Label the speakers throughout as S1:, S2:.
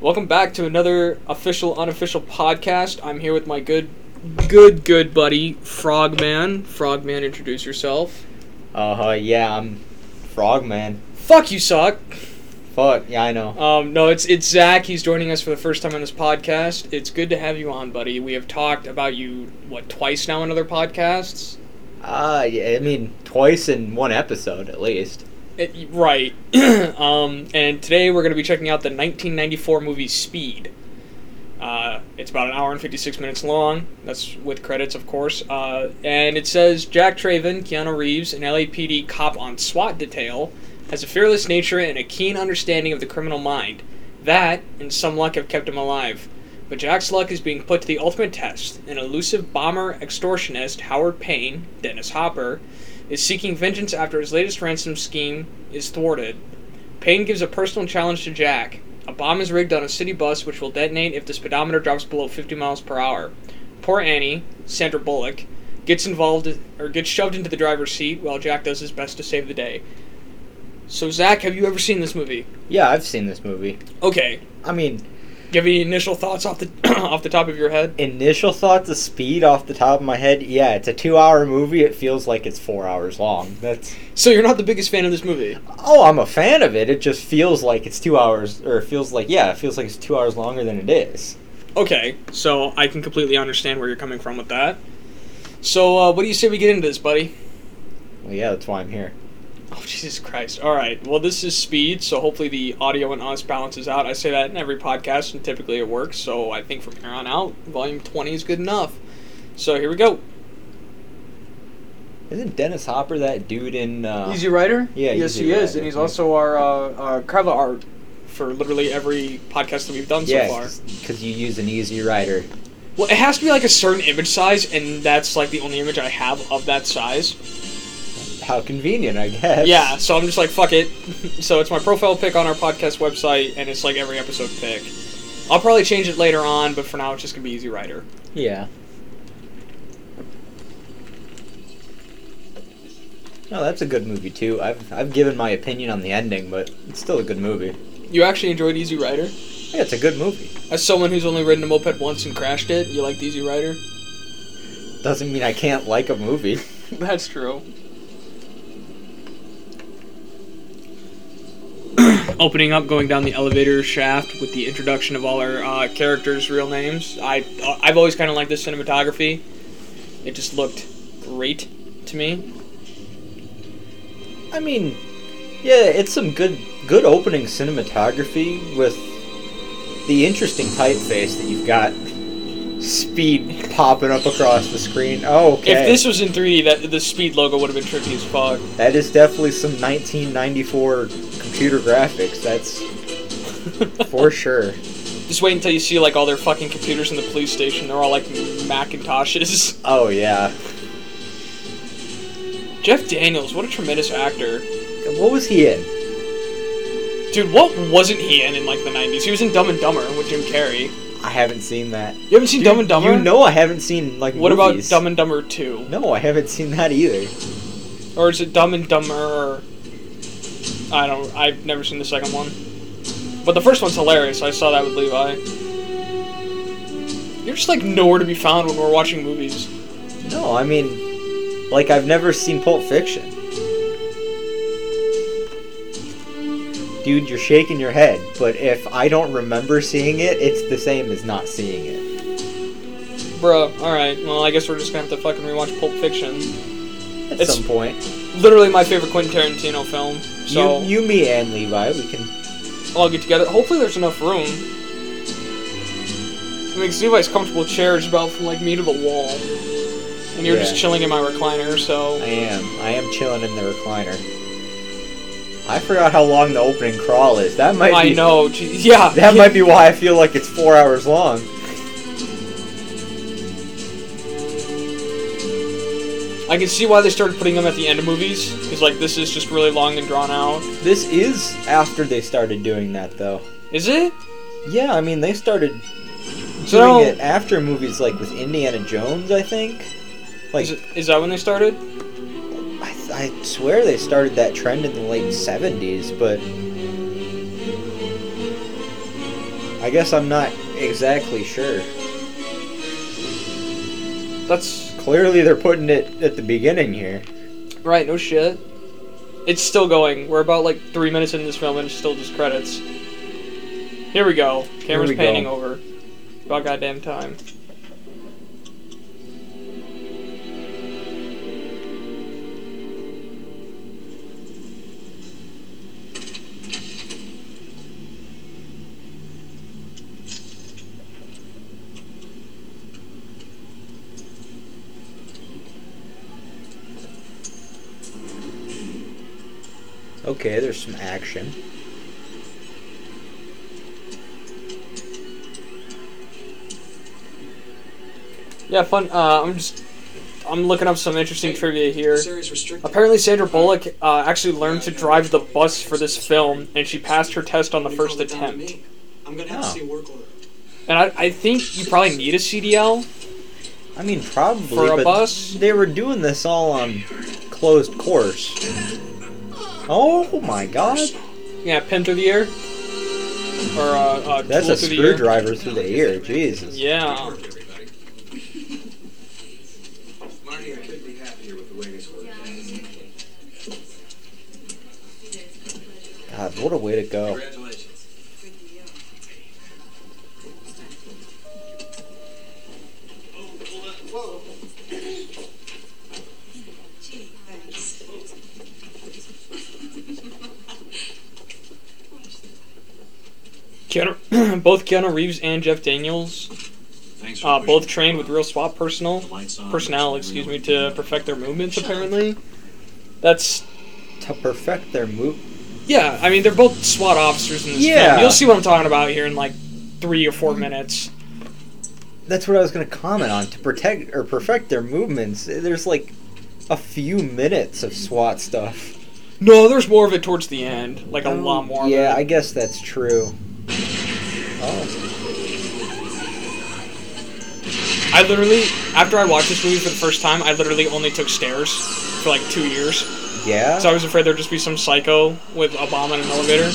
S1: Welcome back to another official, unofficial podcast. I'm here with my good, good, good buddy, Frogman. Frogman, introduce yourself.
S2: Uh, huh, yeah, I'm Frogman.
S1: Fuck you, suck.
S2: Fuck, yeah, I know.
S1: Um, no, it's it's Zach. He's joining us for the first time on this podcast. It's good to have you on, buddy. We have talked about you what twice now in other podcasts.
S2: Uh, yeah, I mean, twice in one episode at least.
S1: It, right. um, and today we're going to be checking out the 1994 movie Speed. Uh, it's about an hour and 56 minutes long. That's with credits, of course. Uh, and it says Jack Traven, Keanu Reeves, an LAPD cop on SWAT detail, has a fearless nature and a keen understanding of the criminal mind. That, and some luck, have kept him alive. But Jack's luck is being put to the ultimate test. An elusive bomber extortionist, Howard Payne, Dennis Hopper, is seeking vengeance after his latest ransom scheme is thwarted. Payne gives a personal challenge to Jack. A bomb is rigged on a city bus which will detonate if the speedometer drops below 50 miles per hour. Poor Annie, Sandra Bullock, gets involved or gets shoved into the driver's seat while Jack does his best to save the day. So Zach, have you ever seen this movie?
S2: Yeah, I've seen this movie.
S1: Okay.
S2: I mean,
S1: you have any initial thoughts off the off the top of your head?
S2: initial thoughts of speed off the top of my head, yeah, it's a two hour movie. It feels like it's four hours long. That's.
S1: So you're not the biggest fan of this movie.
S2: Oh, I'm a fan of it. It just feels like it's two hours, or it feels like, yeah, it feels like it's two hours longer than it is.
S1: Okay, so I can completely understand where you're coming from with that. So, uh, what do you say we get into this, buddy?
S2: Well, yeah, that's why I'm here.
S1: Oh, Jesus Christ. All right. Well, this is speed, so hopefully the audio and us balances out. I say that in every podcast, and typically it works. So I think from here on out, volume 20 is good enough. So here we go.
S2: Isn't Dennis Hopper that dude in. Uh,
S1: Easy Rider?
S2: Yeah,
S1: Yes,
S2: Easy
S1: he is. And he's
S2: yeah.
S1: also our uh, uh, cover art for literally every podcast that we've done
S2: yeah,
S1: so far.
S2: because you use an Easy Rider.
S1: Well, it has to be like a certain image size, and that's like the only image I have of that size.
S2: How convenient, I guess.
S1: Yeah, so I'm just like, fuck it. so it's my profile pic on our podcast website, and it's like every episode pic. I'll probably change it later on, but for now it's just gonna be Easy Rider.
S2: Yeah. No, that's a good movie too. I've I've given my opinion on the ending, but it's still a good movie.
S1: You actually enjoyed Easy Rider?
S2: Yeah, it's a good movie.
S1: As someone who's only ridden a moped once and crashed it, you liked Easy Rider?
S2: Doesn't mean I can't like a movie.
S1: That's true. Opening up, going down the elevator shaft with the introduction of all our uh, characters' real names. I uh, I've always kind of liked the cinematography. It just looked great to me.
S2: I mean, yeah, it's some good good opening cinematography with the interesting typeface that you've got. Speed popping up across the screen. Oh, okay.
S1: If this was in 3D, that the speed logo would have been tricky as fuck.
S2: that is definitely some 1994 computer graphics. That's for sure.
S1: Just wait until you see like all their fucking computers in the police station. They're all like Macintoshes.
S2: Oh yeah.
S1: Jeff Daniels, what a tremendous actor.
S2: What was he in?
S1: Dude, what wasn't he in in like the 90s? He was in Dumb and Dumber with Jim Carrey.
S2: I haven't seen that.
S1: You haven't seen Dumb and Dumber?
S2: You know I haven't seen like
S1: What
S2: movies.
S1: about Dumb and Dumber 2?
S2: No, I haven't seen that either.
S1: Or is it Dumb and Dumber? I don't. I've never seen the second one. But the first one's hilarious. I saw that with Levi. You're just like nowhere to be found when we're watching movies.
S2: No, I mean, like I've never seen Pulp Fiction. Dude, you're shaking your head, but if I don't remember seeing it, it's the same as not seeing it.
S1: Bro, alright. Well, I guess we're just gonna have to fucking rewatch Pulp Fiction.
S2: At
S1: It's-
S2: some point,
S1: Literally my favorite Quentin Tarantino film. So
S2: you, you, me, and Levi, we can.
S1: I'll get together. Hopefully, there's enough room. I mean, Levi's comfortable chair is about from like me to the wall, and you're just chilling in my recliner. So
S2: I am. I am chilling in the recliner. I forgot how long the opening crawl is. That might
S1: I
S2: be.
S1: know. gee- Yeah,
S2: That might be why I feel like it's four hours long.
S1: I can see why they started putting them at the end of movies. Because like this is just really long and drawn out.
S2: This is after they started doing that, though.
S1: Is it?
S2: Yeah, I mean they started
S1: So-
S2: doing it after movies like with Indiana Jones, I think. Like
S1: Is, it, is that when they started?
S2: I, swear they started that trend in the late '70s, but I guess I'm not exactly sure.
S1: That's
S2: Clearly, they're putting it at the beginning here.
S1: right. No shit. It's still going. We're about like three minutes into this film, and it's still just credits. Here we go. Camera's
S2: we go.
S1: panning over. About goddamn time.
S2: Okay, there's some action.
S1: Yeah, fun. Uh, I'm just. I'm looking up some interesting trivia here. Apparently, Sandra Bullock uh, actually learned to drive the bus for this film, and she passed her test on the
S3: What do you
S1: first
S3: call it down to
S1: attempt.
S3: I'm gonna have
S2: Oh.
S3: to see a work order.
S1: And I, I think you probably need a CDL.
S2: I mean, probably,
S1: For a
S2: but
S1: bus?
S2: they were doing this all on closed course. Oh my god!
S1: Yeah, pin through the ear. Or uh, uh,
S2: That's a
S1: through the
S2: screwdriver through the ear. Jesus.
S1: Yeah.
S3: everybody. I couldn't be happier with the way this worked.
S2: God, what a way to go.
S1: Keanu, both Keanu Reeves and Jeff Daniels, uh, both trained with real SWAT personal personnel, excuse me, to perfect their movements. Apparently, that's
S2: To perfect their move.
S1: yeah. I mean, they're both SWAT officers in this
S2: Yeah.
S1: film. You'll see what I'm talking about here in like three or four minutes.
S2: That's what I was gonna comment on. To protect or perfect their movements, there's like a few minutes of SWAT stuff.
S1: No, there's more of it towards the end, like a lot more.
S2: Yeah,
S1: of
S2: I guess that's true. Oh,
S1: I literally, after I watched this movie for the first time, I literally only took stairs for like two years.
S2: yeah.
S1: So I was afraid there'd just be some psycho with a bomb in an elevator.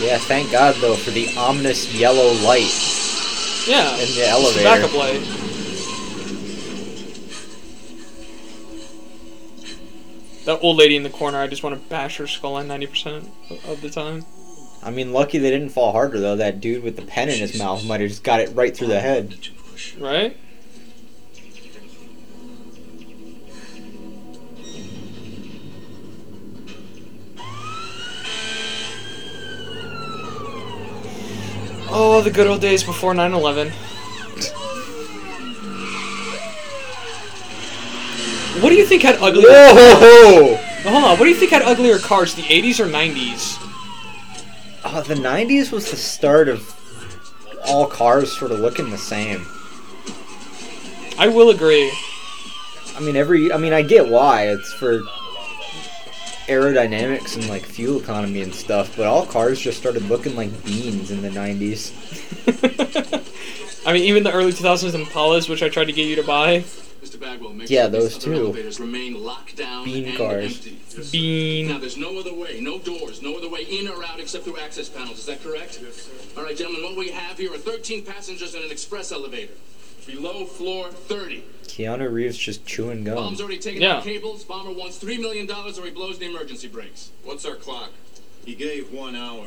S2: Yeah, thank God though for the ominous yellow light
S1: Yeah.
S2: in the
S1: Just the
S2: elevator.
S1: backup light. That old lady in the corner, I just want to bash her skull in 90% of the time.
S2: I mean, lucky they didn't fall harder though. That dude with the pen in his mouth might have just got it right through the head.
S4: That you push.
S1: Right? Oh, the good old days before 9 11. What do you think had uglier
S2: Whoa!
S1: Hold on, what do you think had uglier cars, the 80s or 90s?
S2: Oh, uh, the '90s was the start of all cars sort of looking the same.
S1: I will agree.
S2: I mean, every. I mean, I get why it's for aerodynamics and like fuel economy and stuff, but all cars just started looking like beans in the '90s.
S1: I mean, even the early 2000s Impalas, which I tried to get you to buy.
S4: Mr. Bagwell, make
S2: Yeah,
S4: sure
S2: those
S4: other
S2: too.
S4: elevators remain locked down
S2: Bean
S4: and
S2: cars.
S4: empty. Now,
S1: Bean.
S4: there's no other way, no doors, no other way in or out except through access panels. Is that correct? Yes, sir. All right, gentlemen, what we have here are 13 passengers in an express elevator. Below floor 30.
S2: Keanu Reeves just chewing gum.
S4: Bomb's already taken
S1: Yeah.
S4: out cables. Bomber wants $3 million or he blows the emergency brakes.
S5: What's our clock? He gave one hour.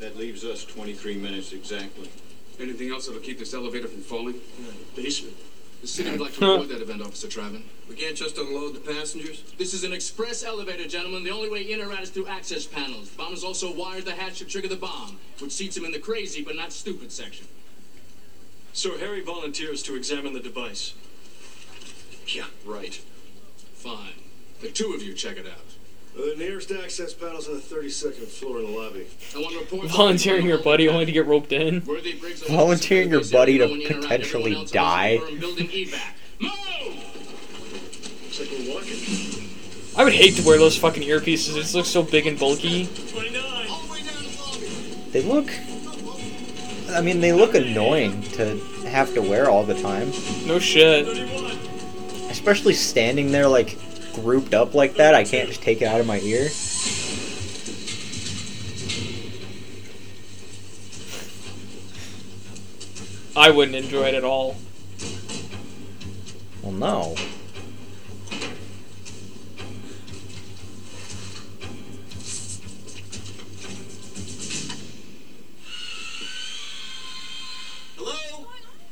S5: That leaves us 23 minutes exactly.
S6: Anything else that'll keep this elevator from falling?
S5: Basement.
S4: The city would like to avoid that event, Officer Traven.
S5: We can't just unload the passengers?
S4: This is an express elevator, gentlemen. The only way in or out is through access panels. Bombers also wired the hatch to trigger the bomb, which seats him in the crazy but not stupid section.
S7: So Harry volunteers to examine the device.
S4: Yeah, right. Fine. The two of you check it out.
S8: Uh, the nearest access panel's on the 32nd floor in the lobby.
S4: I want to report
S1: Volunteering your buddy only to get roped in.
S2: Volunteering your buddy to
S4: Everyone in or out,
S2: potentially die.
S4: on building evac. Move!
S8: Looks like we're walking.
S1: I would hate to wear those fucking earpieces. It just looks so big and bulky.
S2: They look. I mean, they look annoying to have to wear all the time,
S1: No shit.
S2: especially standing there like grouped up like that, I can't just take it out of my ear.
S1: I wouldn't enjoy it at all.
S2: Well, no.
S6: Hello?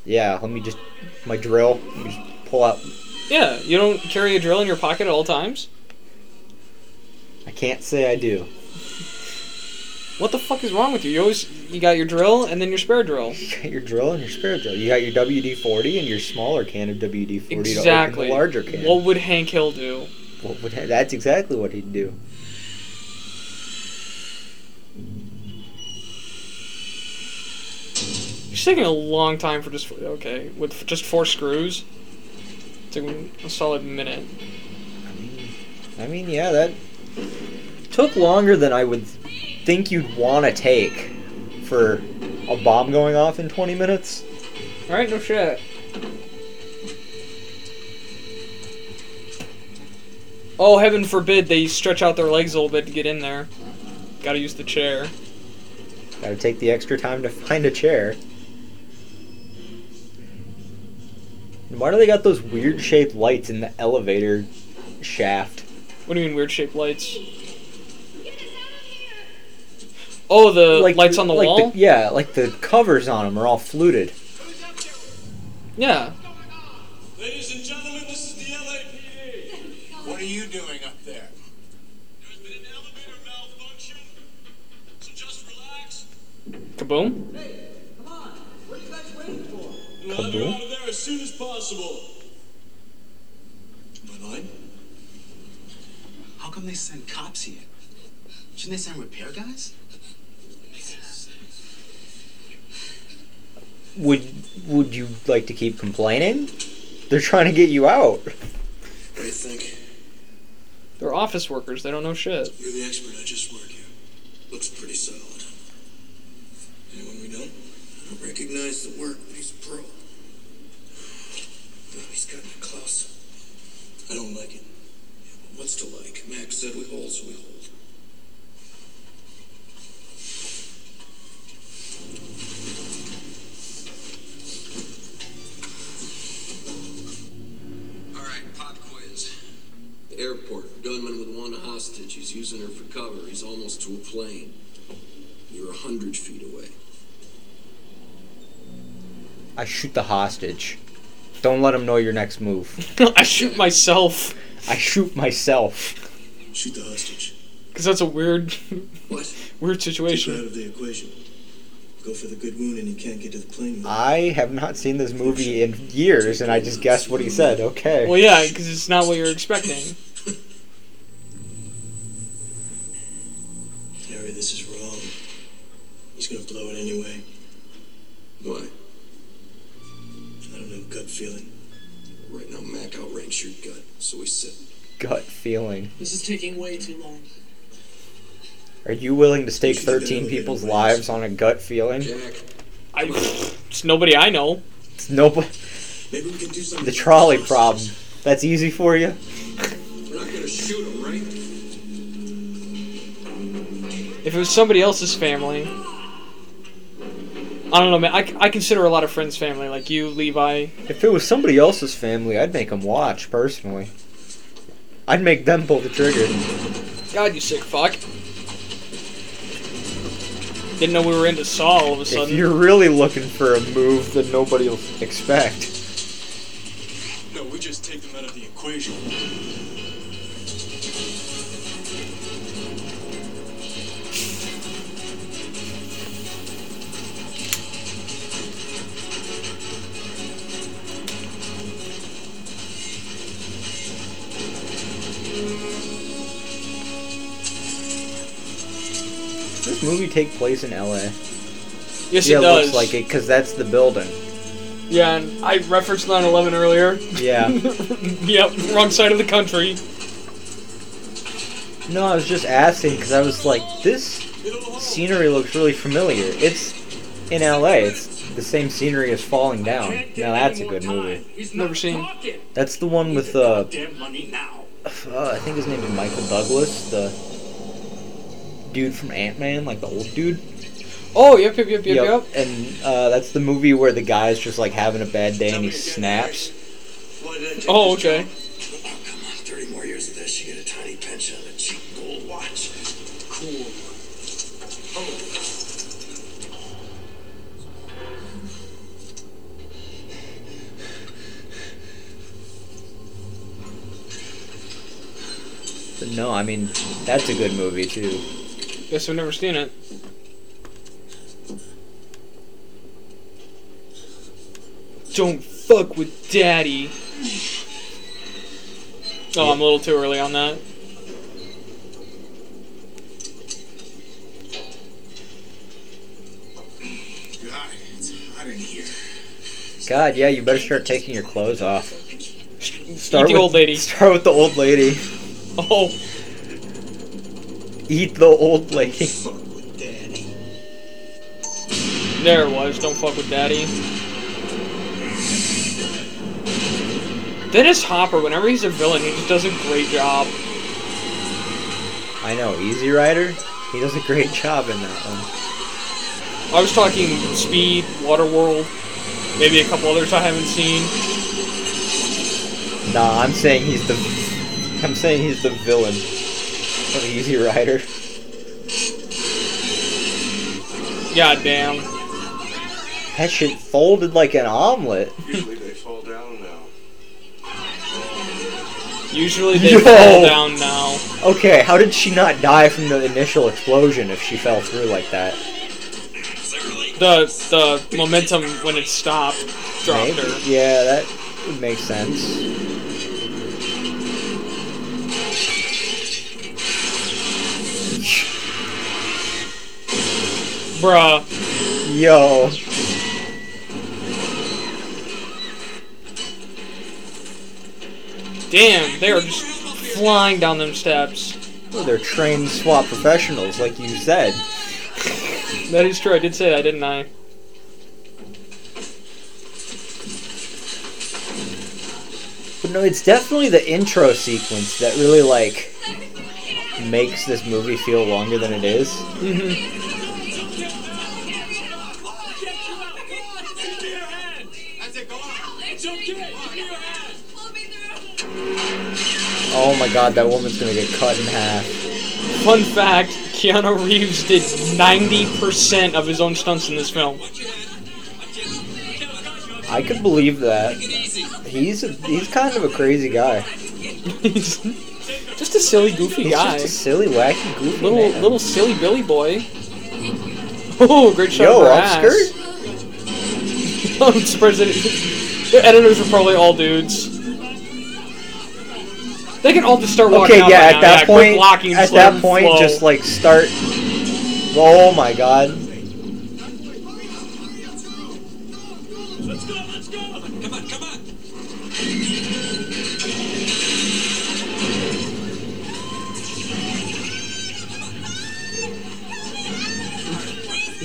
S2: Yeah, let me just my drill. Let me just pull out.
S1: Yeah, you don't carry a drill in your pocket at all times.
S2: I can't say I do.
S1: What the fuck is wrong with you? You always you got your drill and then your spare drill.
S2: You got your drill and your spare drill. You got your WD forty and your smaller can of WD forty to
S1: Exactly.
S2: open the larger can.
S1: What would Hank Hill do?
S2: What would that's exactly what he'd do.
S1: It's taking a long time for just okay with just four screws. Took me a solid minute.
S2: I mean, yeah, that took longer than I would think you'd want to take for a bomb going off in 20 minutes.
S1: All right, no shit. Oh, heaven forbid they stretch out their legs a little bit to get in there. Gotta use the chair.
S2: Gotta take the extra time to find a chair. Why do they got those weird shaped lights in the elevator shaft?
S1: What do you mean weird shaped lights? Oh, the like, lights on the
S2: like
S1: wall?
S2: yeah, like the covers on them are all fluted.
S1: Yeah.
S6: Ladies and gentlemen, this is the LAPD.
S9: What are you doing up there?
S6: There's been an elevator malfunction, so just relax.
S1: Kaboom.
S6: We'll have you out of there as soon as possible. Am I lying?
S10: How come they send cops here? Shouldn't they send repair guys?
S2: Would would you like to keep complaining? They're trying to get you out.
S6: What do you think?
S1: They're office workers. They don't know shit.
S6: You're the expert. I just work here. Looks pretty solid. Anyone we know? I don't recognize the work, but he's a pro. Oh, he's cutting it close. I don't like it. Yeah, but what's to like? Mac said we hold, so we hold.
S5: All right, pop quiz. The airport, gunman with one hostage. He's using her for cover. He's almost to a plane. You're a hundred feet away.
S2: I shoot the hostage. Don't let them know your next move.
S1: I shoot myself.
S2: I shoot myself.
S6: Shoot the hostage.
S1: Because that's a weird,
S5: What?
S1: weird
S6: Keep her out
S1: situation.
S6: of the equation. Go for the good wound and you can't get to the plane. with.
S2: I have not seen this movie in years, and I just guessed what he said. Okay.
S1: Well, yeah, because it's not what you're expecting.
S6: Harry, this is wrong. He's gonna blow it anyway.
S5: Why?
S6: I don't know, gut feeling.
S5: Right now, Mac outranks your gut, so we sit.
S2: Gut feeling.
S11: This is taking way too long.
S2: Are you willing to stake
S6: You should do that
S2: 13 people's lives on a gut feeling?
S5: Jack,
S1: I, it's nobody I know.
S2: It's nobody.
S6: Maybe we can do something.
S2: The trolley problem. That's easy for you.
S5: we're not gonna shoot him, right?
S1: If it was somebody else's family, I don't know, man. I, I consider a lot of friends family, like you, Levi.
S2: If it was somebody else's family, I'd make them watch personally. I'd make them pull the trigger.
S1: God, you sick fuck. Didn't know we were into Saw all of a
S2: If
S1: sudden.
S2: you're really looking for a move that nobody will expect.
S6: No, we just take them out of the equation.
S2: Movie take place in LA?
S1: yes,
S2: yeah,
S1: it
S2: it
S1: does.
S2: looks like it because that's the building.
S1: Yeah, and I referenced 9/11 earlier.
S2: Yeah.
S1: yep, wrong side of the country.
S2: No, I was just asking because I was like, this scenery looks really familiar. It's in LA. It's the same scenery as Falling Down. Now that's a good movie.
S1: Never seen.
S2: That's the one with uh,
S11: Damn money now.
S2: uh, I think his name is Michael Douglas, the dude from Ant Man, like the old dude.
S1: Oh, yep, yep, yep, yep, yep.
S2: And uh, that's the movie where the guy's just like having a bad day and he snaps.
S8: Why did I take
S1: Oh, okay.
S8: Oh, come on. 30 more years of this, you get a tiny pension and a cheap gold watch. Cool. Oh.
S2: But no, I mean that's a good movie too.
S1: Guess I've never seen it. Don't fuck with daddy. Oh, I'm a little too early on that.
S8: God, it's hot in here.
S2: God, yeah, you better start taking your clothes off. Start
S1: the
S2: with,
S1: old lady.
S2: Start with the old lady.
S1: Oh,
S2: Eat the old lady.
S8: Fuck with daddy.
S1: there it was. Don't fuck with daddy. Dennis Hopper, whenever he's a villain, he just does a great job.
S2: I know, Easy Rider. He does a great job in that one.
S1: I was talking Speed, Waterworld, maybe a couple others I haven't seen.
S2: Nah, I'm saying he's the. I'm saying he's the villain of Easy Rider.
S1: God damn.
S2: That shit folded like an omelet.
S5: Usually they fall down now.
S1: Usually they
S2: Yo!
S1: fall down now.
S2: Okay, how did she not die from the initial explosion if she fell through like that?
S1: The the momentum when it stopped dropped
S2: Maybe.
S1: her.
S2: Yeah, that would make sense.
S1: Bruh.
S2: Yo.
S1: Damn, they are just flying down them steps.
S2: Well, they're trained SWAT professionals, like you said.
S1: That is true, I did say that, didn't I?
S2: But no, it's definitely the intro sequence that really, like, makes this movie feel longer than it is. Mm-hmm. Oh my god, that woman's gonna get cut in half.
S1: Fun fact, Keanu Reeves did 90% of his own stunts in this film.
S2: I could believe that. He's a, he's kind of a crazy guy.
S1: Just a silly, goofy
S2: He's
S1: guy.
S2: just a silly, wacky, goofy
S1: little,
S2: man.
S1: little silly Billy boy. Oh, great shot
S2: Yo, upskirt?
S1: I'm surprised that the editors are probably all dudes. They can all just start walking
S2: Okay,
S1: out
S2: yeah.
S1: by
S2: At
S1: now.
S2: that
S1: quit
S2: point, at that point,
S1: flow.
S2: just like start. Oh my god.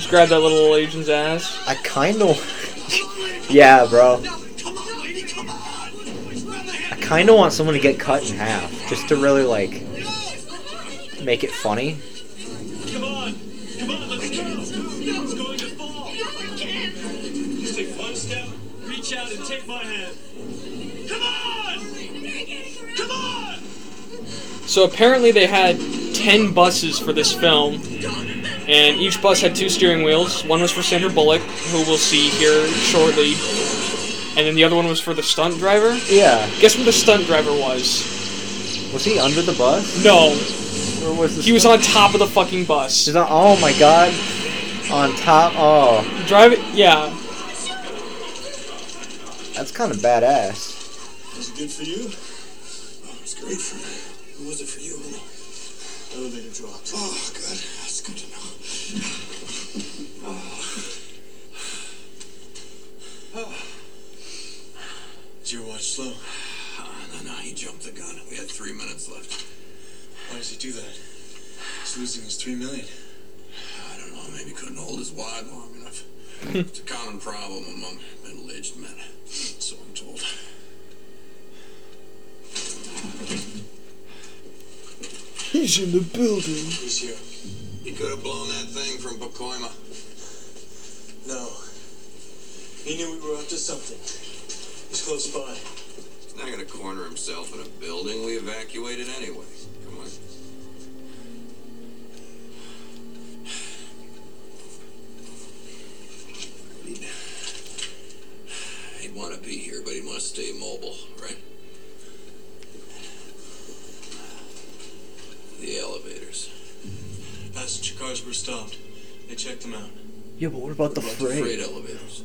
S1: Just grab that little Asian's ass.
S2: I kind of. yeah, bro. I kind of want someone to get cut in half, just to really like make it funny.
S7: Come on! Come on, let's go! It's going to fall! Just take one step, reach out and take my hand. Come on! Come on!
S1: So apparently they had 10 buses for this film, and each bus had two steering wheels. One was for Sandra Bullock, who we'll see here shortly, and then the other one was for the stunt driver.
S2: Yeah.
S1: Guess what the stunt driver was?
S2: Was he under the bus?
S1: No,
S2: Or was the
S1: he was on top of the fucking bus.
S2: He's on. Oh my god. On top. Oh,
S1: Drive it, yeah.
S2: that's kind of badass.
S8: Was it good for you? Oh, it was great for me. Who was it for you, honey? Elevator dropped. Oh, good. That's good to know. Is your watch slow? Uh, no, no, he jumped the gun. We had three minutes left. Why does he do that? He's losing his three million. I don't know. Maybe couldn't hold his wad long enough. it's a common problem among middle-aged men. So I'm told.
S1: He's in the building.
S6: He's here.
S5: You could have blown that thing from Pacoima.
S6: No. He knew we were up to something. He's close by.
S5: He's not gonna corner himself in a building. We evacuated anyway. He'd, he'd want to be here, but he'd want to stay mobile, right? The elevators.
S6: Passenger cars were stopped. They checked them out.
S2: Yeah, but what about the
S5: What about the
S2: freight?
S5: freight elevators?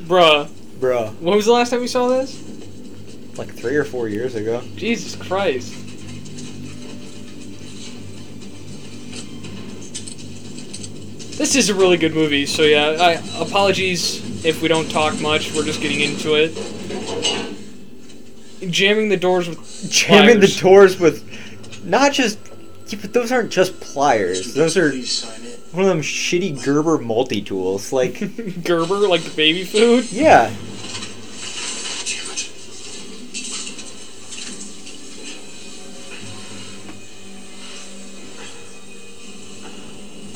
S1: Bruh,
S2: Bruh,
S1: when was the last time we saw this?
S2: like three or four years ago.
S1: Jesus Christ. This is a really good movie, so yeah, I apologies if we don't talk much, we're just getting into it. Jamming the doors with
S2: Jamming the doors with not just. Yeah, but those aren't just pliers. Those are
S6: Please sign it.
S2: one of them shitty Gerber multi tools. Like,
S1: Gerber, like the baby food.
S2: yeah.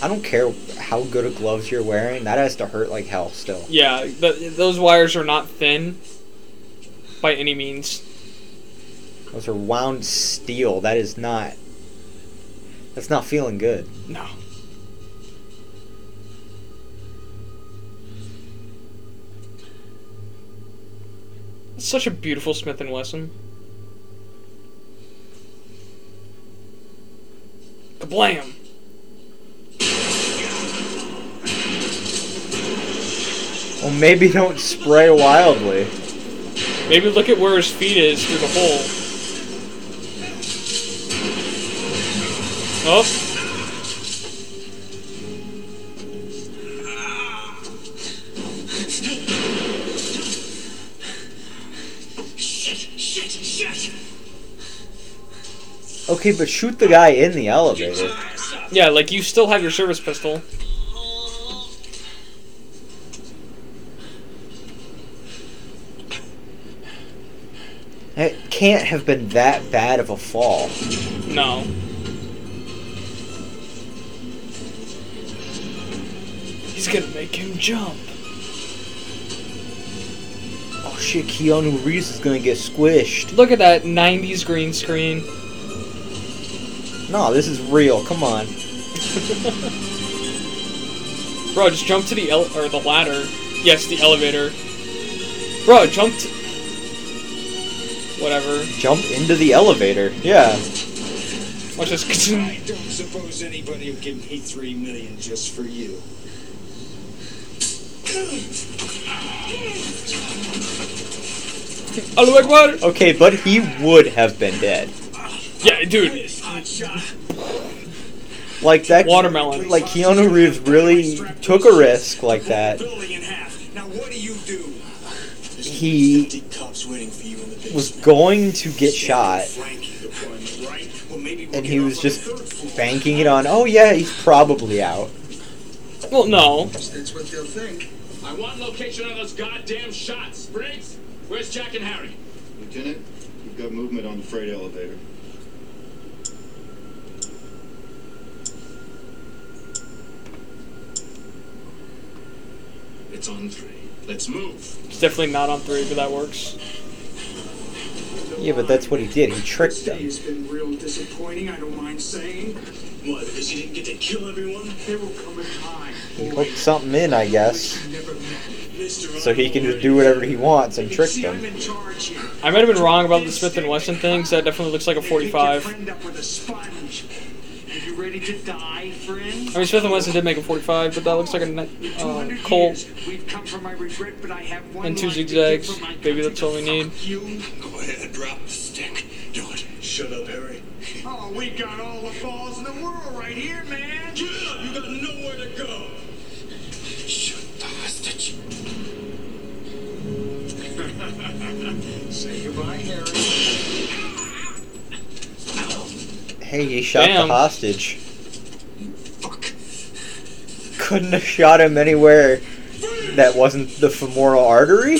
S2: I don't care how good of gloves you're wearing. That has to hurt like hell still.
S1: Yeah, th those wires are not thin by any means.
S2: Those are wound steel. That is not. That's not feeling good.
S1: No. It's such a beautiful Smith and Wesson. Kablam!
S2: Well, maybe don't spray wildly.
S1: Maybe look at where his feet is through the hole. Oh.
S9: Shit, shit, shit!
S2: Okay, but shoot the guy in the elevator.
S1: Yeah, like you still have your service pistol.
S2: It can't have been that bad of a fall.
S1: No. He's gonna make him jump.
S2: Oh shit, Keanu Reeves is gonna get squished.
S1: Look at that 90s green screen.
S2: No, this is real. Come on.
S1: Bro, just jump to the ele- or the ladder. Yes, the elevator. Bro, jump to whatever.
S2: Jump into the elevator. Yeah.
S1: Watch this.
S9: I don't suppose anybody will give me three million just for you.
S1: Allahu Akbar.
S2: Okay, but he would have been dead.
S1: Yeah, dude.
S9: This hot shot.
S2: Like that.
S1: Watermelon.
S2: Like Keanu Reeves really took a risk like that.
S9: Building
S2: Was going to get shot,
S9: Flanking deployment, right? Well, maybe we'll
S2: and he was just
S9: the third floor.
S2: banking it on. Oh yeah, he's probably out.
S1: Well, no.
S5: That's what they'll think.
S4: I want location on those goddamn shots. Briggs, where's Jack and Harry?
S3: Lieutenant, we've got movement on the freight elevator.
S4: It's on three. Let's move.
S1: It's definitely not on three, but that works.
S2: Yeah, but that's what he did. He tricked
S9: This day
S2: them.
S9: has been real disappointing, I don't mind saying.
S6: What, because you didn't get to kill everyone?
S9: There will come a time.
S2: He hooked something in, I guess,
S9: You never met.
S6: Mr.
S2: so he can just do whatever he wants and trick them.
S9: in charge here.
S1: I might have been wrong about the Smith and Wesson thing, 'cause that definitely looks like a
S9: They pick your
S1: 45.
S9: Ready to die, friend?
S1: I mean, Smith and Wesson did make a 45, but that looks like a uh, Colt.
S9: We've come from my regret, but I have one
S1: And two
S9: line to give
S1: zigzags.
S9: for my
S1: Baby,
S9: country
S1: that's all we need.
S9: You.
S5: Go ahead, drop the stick.
S6: Do it. Shut up, Harry.
S9: Oh, we got all the balls in the world right here, man.
S6: Get up! You got nowhere to go!
S5: Shoot the hostage.
S9: Say goodbye, Harry.
S2: Hey, he shot the hostage.
S5: Fuck.
S2: Couldn't have shot him anywhere that wasn't the femoral artery.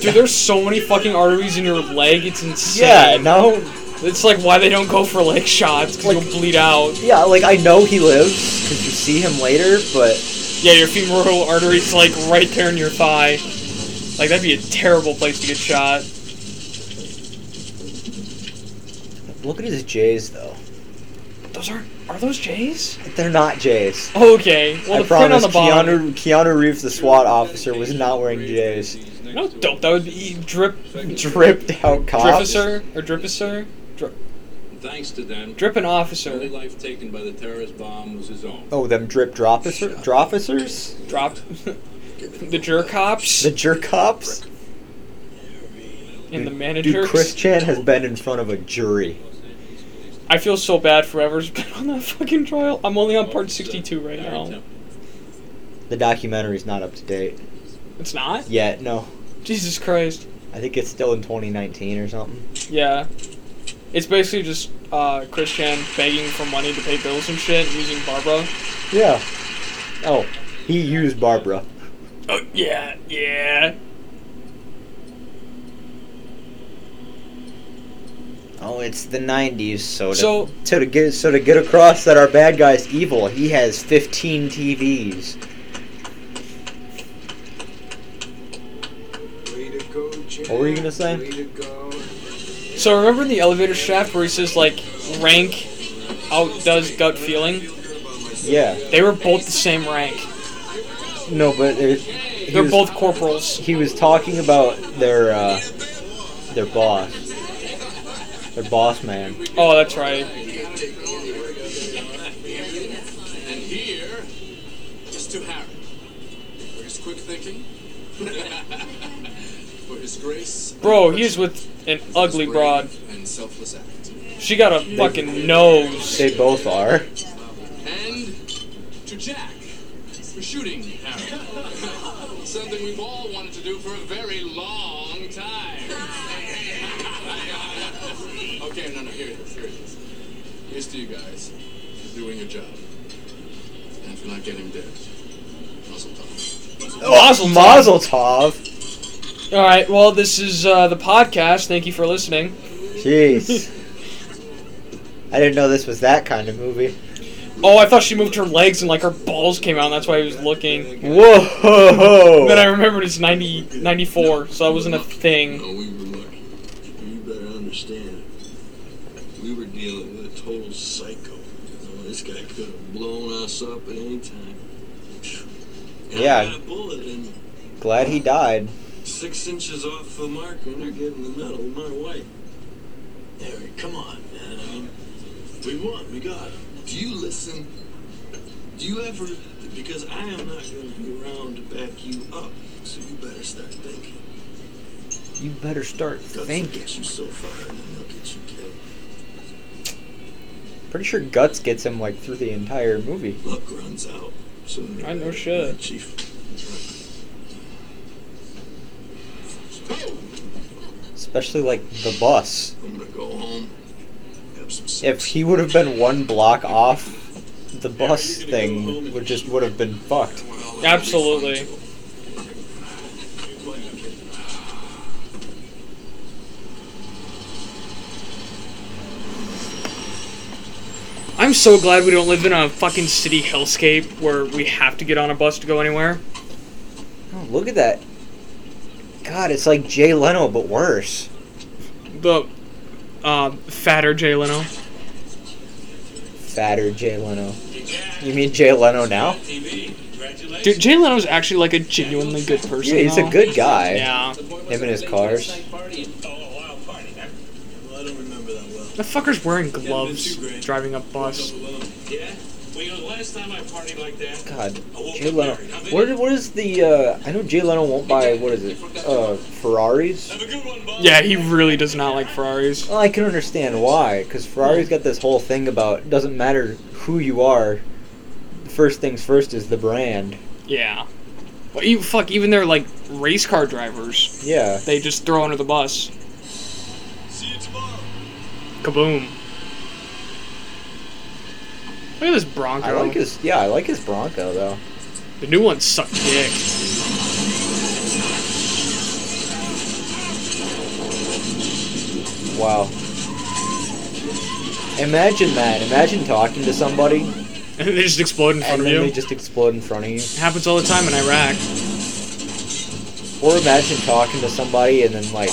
S1: Dude, there's so many fucking arteries in your leg, it's insane.
S2: Yeah, no.
S1: It's like why they don't go for leg shots because
S2: Like-
S1: you'll bleed out.
S2: Yeah, like I know he lives because you see him later, but
S1: Yeah, your femoral artery's like right there in your thigh. Like that'd be a terrible place to get shot.
S2: Look at his J's though.
S1: Those aren't are those J's?
S2: They're not J's.
S1: Okay. Well,
S2: I
S1: the print on
S2: promise,
S1: the bottom.
S2: Keanu Keanu Reeves, the SWAT officer, was not wearing J's.
S1: No, dope. That would be drip,
S2: Dripped out cops.
S1: drippicer or drippicer, Dri-
S4: Thanks to them,
S1: dripping
S4: the only
S1: officer.
S4: life taken by the terrorist bomb was his own.
S2: Oh, them drip droppicer, dropficers,
S1: Drop the jerk cops
S2: the jerk cops.
S1: and the
S2: manager.
S1: Dude.
S2: Chris Chan has been in front of a jury.
S1: I feel so bad for whoever's been on that fucking trial. I'm only on part 62 right now.
S2: The documentary's not up to date
S1: It's not?
S2: yet. No,
S1: Jesus Christ.
S2: I think it's still in 2019 or something.
S1: Yeah. It's basically just uh, Chris Chan begging for money to pay bills and shit using Barbara.
S2: Yeah. Oh, he used Barbara.
S1: Oh, yeah, yeah.
S2: Oh, it's the '90s, so to,
S1: So-
S2: so to get so to get across that our bad guy's evil, he has 15 TVs.
S3: Way to go,
S2: What were you gonna say?
S3: Go.
S1: So remember in the elevator shaft where he says, like, rank outdoes gut feeling?
S2: Yeah.
S1: They were both the same rank.
S2: No, but it,
S1: They're
S2: was-
S1: both corporals.
S2: He was talking about their uh, their boss, their boss man.
S1: Oh, that's right.
S4: And here is to Harry for his quick thinking, for his grace,
S1: Bro, he's with an ugly broad.
S4: and selfless act,
S1: She got a fucking nose.
S2: They both are.
S4: and to Jack for shooting Harry. Something we've all wanted to do for a very long Here's to you guys for doing your job and for not getting dead. Mazel tov.
S1: Mazel tov.
S2: Mazel tov.
S1: All right, well, this is uh, the podcast. Thank you for listening.
S2: Jeez. I didn't know this was that kind of movie.
S1: Oh, I thought she moved her legs and like her balls came out, and that's why he was looking.
S2: Whoa!
S1: Then I remembered it's 90, 94, so that wasn't a thing.
S3: No, we were lucky. You better understand. We were dealing with a total psycho. You know, this guy could have blown us up at any time. And
S2: Yeah.
S3: I got a bullet in
S2: Glad he died.
S3: six inches off the mark, and they're getting the medal. My wife. Harry, come on, man. I mean, we won. We got it. Do you listen? Do you ever? Because I am not going to be around to back you up. So you better start thinking.
S2: You better start thinking.
S3: get you so far, and then they'll get you.
S2: Pretty sure Guts gets him like through the entire movie.
S3: Luck runs out. sooner
S1: I know
S3: later,
S1: shit.
S3: Chief.
S2: Especially like the bus.
S3: I'm gonna go home. Have some sex.
S2: If he would have been one block off, the bus thing would just would have been fucked.
S1: Absolutely. I'm so glad we don't live in a fucking city hellscape where we have to get on a bus to go anywhere.
S2: Oh, look at that. God, it's like Jay Leno, but worse.
S1: The uh, fatter Jay Leno.
S2: Fatter Jay Leno. You mean Jay Leno now?
S1: Dude, Jay Leno's actually like a genuinely good person.
S2: Yeah, he's a good guy.
S1: Yeah.
S2: Him and his cars.
S7: Oh, a wild party, huh?
S3: Well, I don't remember that well.
S1: The fucker's wearing gloves driving a bus.
S7: Yeah? Well, you know, the last time I partied like that,
S2: God,
S7: I
S2: Jay Leno.
S7: married.
S2: What, what is the? Uh, I know Jay Leno won't buy. What is it? Uh, Ferraris.
S7: Have a good one, boss.
S1: Yeah, he really does not like Ferraris.
S2: Well, I can understand why, because Ferrari's got this whole thing about it doesn't matter who you are. The first things first is the brand.
S1: Yeah. Well, you fuck even their like race car drivers.
S2: Yeah.
S1: They just throw under the bus.
S7: See you tomorrow.
S1: Kaboom. Look at this Bronco.
S2: I like his. Yeah, I like his Bronco though.
S1: The new one sucked dick.
S2: Wow. Imagine that. Imagine talking to somebody
S1: And they just explode in front of you.
S2: they just explode in front of you.
S1: It happens all the time in Iraq.
S2: Or imagine talking to somebody and then like,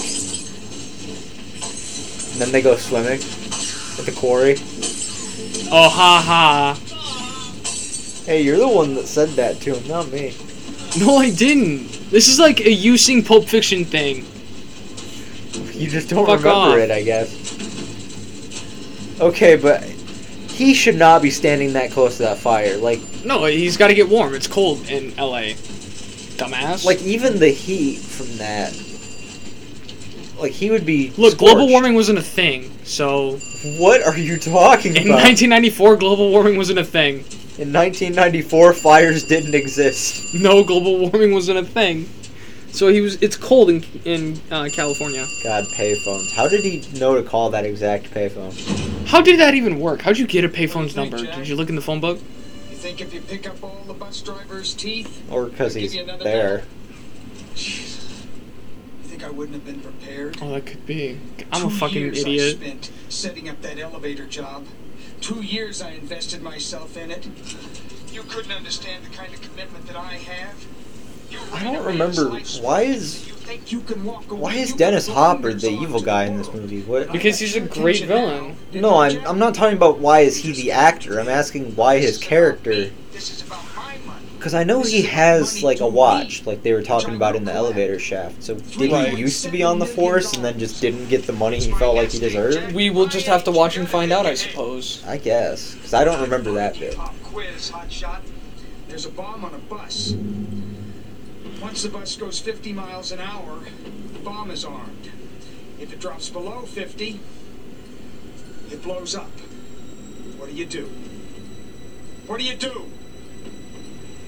S2: and then they go swimming at the quarry.
S1: Oh ha ha.
S2: Hey, you're the one that said that to him, not me.
S1: No, I didn't. This is like a using Pulp Fiction thing.
S2: You just don't
S1: Fuck
S2: remember
S1: off.
S2: it, I guess. Okay, but he should not be standing that close to that fire. Like,
S1: No, he's got to get warm. It's cold in L.A. Dumbass.
S2: like even the heat from that. Like he would be.
S1: look, global warming wasn't a thing. So
S2: What are you talking about?
S1: in 1994, global warming wasn't a thing.
S2: In 1994, fires didn't exist.
S1: No, global warming wasn't a thing. So he was. It's cold in in uh, California.
S2: God, payphones. How did he know to call that exact payphone?
S1: How did that even work? How'd you get a payphone's number? Did you look in the phone book?
S9: You think if you pick up all the bus drivers' teeth,
S2: Or because he's
S9: you another
S2: there.
S9: Jesus. I wouldn't have been prepared?
S1: Oh, that could be. I'm a fucking
S9: years
S1: idiot.
S9: I spent setting up that elevator job. Two years I invested myself in it. You couldn't understand the kind of commitment that I have.
S2: I don't remember why is
S9: You can walk away?
S2: why is Dennis Hopper the evil guy in this movie? What?
S1: Because he's a great villain.
S2: No,
S9: I,
S2: I'm I'm not talking about why is he the actor. I'm asking why his character.
S9: This is about my money.
S2: Because I know he has like a watch, like they were talking about in the elevator shaft. So did he used to be on the force and then just didn't get the money he felt like he deserved?
S1: We will just have to watch and find out, I suppose.
S2: I guess. Because I don't remember that bit.
S9: Pop quiz, hotshot. There's a bomb on a bus. Once the bus goes 50 miles an hour, the bomb is armed. If it drops below 50, it blows up. What do you do? What do you do?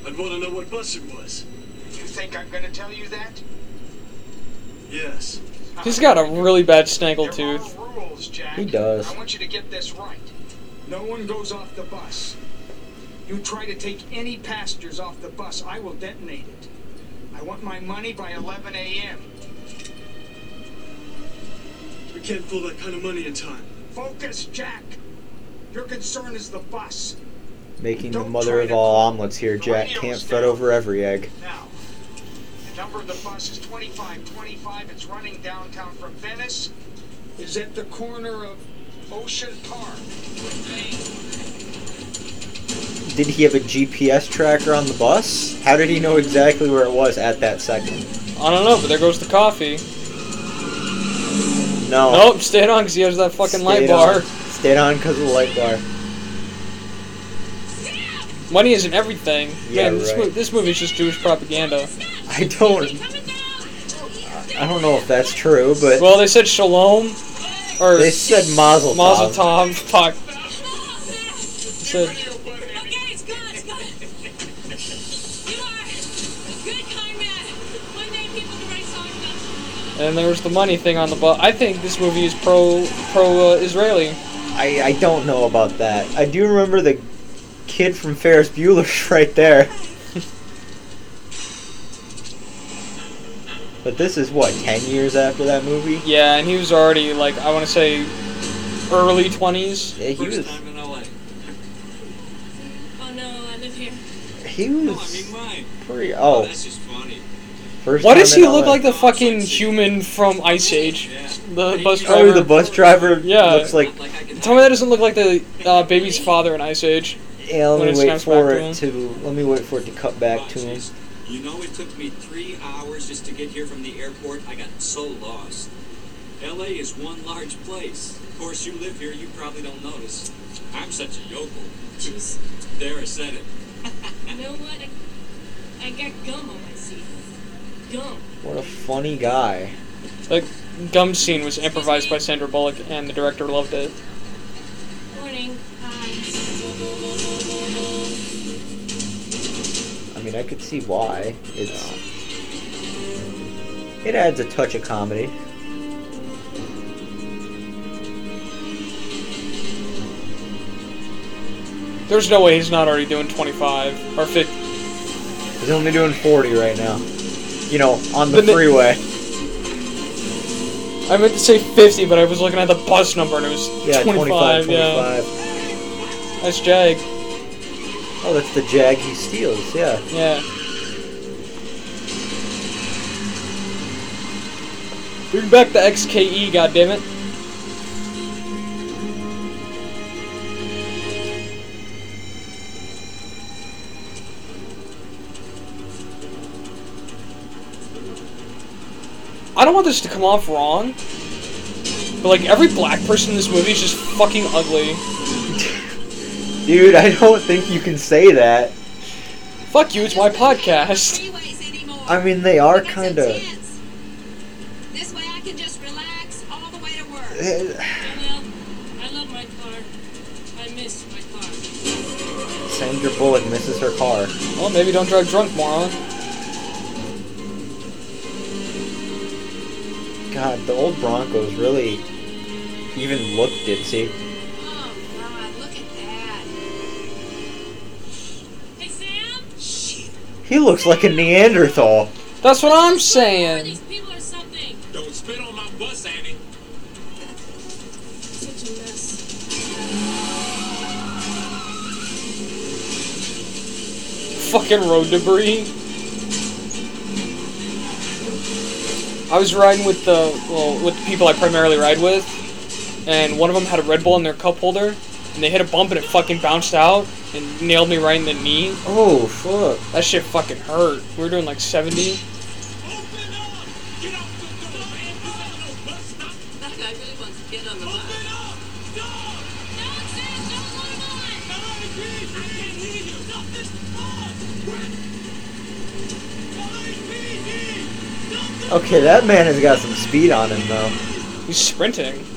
S8: I'd want to know what bus it was.
S9: You think I'm gonna tell you that?
S8: Yes.
S1: He's got a really bad
S9: There
S1: snaggletooth.
S9: rules, Jack.
S2: He does.
S9: I want you to get this right. No one goes off the bus. You try to take any passengers off the bus, I will detonate it. I want my money by 11 a.m.
S8: We can't pull that kind of money in time.
S9: Focus, Jack. Your concern is the bus.
S2: Making the mother of all omelets here, Jack. Can't fret over every egg.
S9: Now, the number of the bus is 2525. It's running downtown from Venice. Is at the corner of Ocean Park.
S2: Did he have a GPS tracker on the bus? How did he know exactly where it was at that second?
S1: I don't know, but there goes the coffee.
S2: No.
S1: Nope, stayed on because he has that fucking light bar.
S2: on. Stayed on because of the light bar.
S1: Money isn't everything.
S2: Yeah,
S1: Man, this,
S2: right.
S1: mo- this movie's just Jewish propaganda.
S2: I don't. I don't know if that's true, but
S1: Well, they said shalom, or
S2: they said Mazel Tov.
S1: mazel tov. Fuck. Said,
S12: Okay, it's gone, it's gone. You are a good, kind man. One day people can write songs about you.
S1: and there was the money thing on the butt. I think this movie is pro pro uh, Israeli.
S2: I, I don't know about that. I do remember the kid from Ferris Bueller's right there. but this is what, 10 years after that movie?
S1: Yeah, and he was already like I want to say early twenties.
S2: Yeah, he
S6: First
S2: was.
S6: time in LA.
S12: Oh no, I live here.
S2: He
S6: No, I
S2: was
S6: mean mine.
S2: pretty.
S6: Oh,
S2: Oh,
S6: that's just funny.
S2: first
S1: Why does he look
S2: LA.
S1: like the fucking human from Ice Age?
S6: Yeah.
S1: The bus driver.
S2: Oh, the bus driver
S1: Yeah.
S2: looks like.
S6: Like I can
S1: Tell me that doesn't look like the uh, baby's father in Ice Age.
S2: Yeah, let
S1: it
S2: me wait for it
S1: to
S2: to. Let me wait for it to cut back to him.
S13: You know, it took me three hours just to get here from the airport. I got so lost. LA is one large place. Of course, you live here, you probably don't notice. I'm such a yokel.
S12: Jeez.
S13: There, I said it.
S12: You know what? I, I got gum on my seat. Gum.
S2: What a funny guy.
S1: The gum scene was improvised by Sandra Bullock, and the director loved it.
S12: Morning. Hi.
S2: Mean, I could see why. It's. It adds a touch of comedy.
S1: There's no way he's not already doing 25 or 50.
S2: He's only doing 40 right now. You know, on the
S1: The
S2: freeway.
S1: I meant to say 50, but I was looking at the bus number and it was
S2: Yeah,
S1: 25.
S2: 25,
S1: Yeah.
S2: 25.
S1: Nice Jag.
S2: Oh, that's the Jag he steals, yeah.
S1: Yeah. Bring back the XKE, goddammit. I don't want this to come off wrong, but like every black person in this movie is just fucking ugly.
S2: Dude, I don't think you can say that.
S1: Fuck you, it's my podcast.
S2: I mean, they are kind of.
S14: This way I can just relax all the way to work. Eh.
S12: I love my car. I miss my car.
S2: Sandra Bullock misses her car.
S1: Well, maybe don't drive drunk, moron.
S2: God, the old Broncos really even look ditzy. He looks like a Neanderthal.
S1: That's what I'm saying.
S14: People or something.
S4: Don't spit on my bus, Annie.
S12: Such a mess.
S1: Fucking road debris. I was riding with the well with the people I primarily ride with, and one of them had a Red Bull in their cup holder, and they hit a bump and it fucking bounced out and nailed me right in the knee.
S2: Oh fuck!
S1: That shit fucking hurt. We were doing like 70.
S14: That guy really wants to get on the.
S2: Okay, that man has got some speed on him though.
S1: He's sprinting.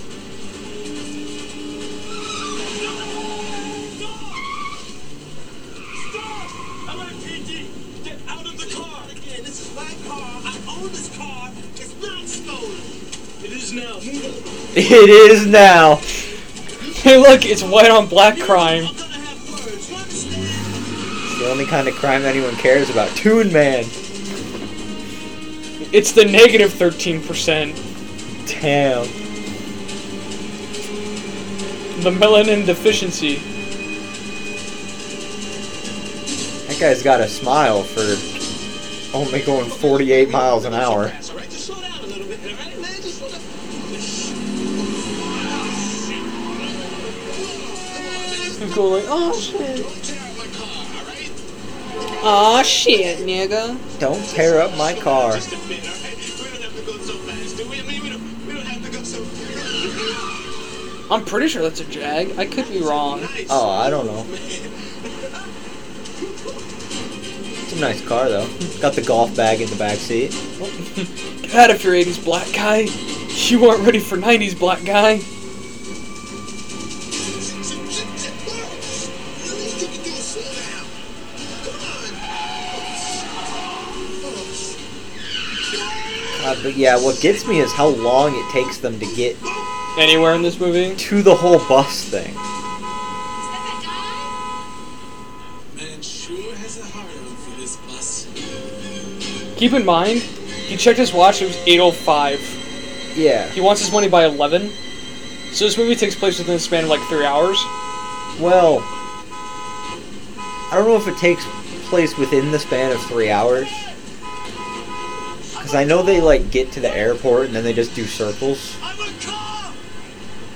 S6: It is now.
S1: Hey, look, it's white on black crime.
S2: It's the only kind of crime anyone cares about. Toon Man.
S1: It's the negative 13%.
S2: Damn.
S1: The melanin deficiency.
S2: That guy's got a smile for only going 48 miles an hour.
S1: You go like, oh shit. Aw shit, nigga.
S2: Don't tear up my car.
S1: I'm pretty sure that's a Jag. I could be wrong.
S2: Oh, I don't know. It's a nice car though. Got the golf bag in the back seat.
S1: Get out of here, 80s black guy. You weren't ready for 90s black guy.
S2: Uh, but yeah, what gets me is how long it takes them to get
S1: Anywhere in this movie?
S2: to the whole bus thing.
S15: Man sure has a hard on for this bus.
S1: Keep in mind, he checked his watch, it was 8.05.
S2: Yeah.
S1: He wants his money by 11. So this movie takes place within a span of like three hours.
S2: Well, I don't know if it takes place within the span of three hours. Because I know they like get to the airport and then they just do circles.
S6: I'm a cop!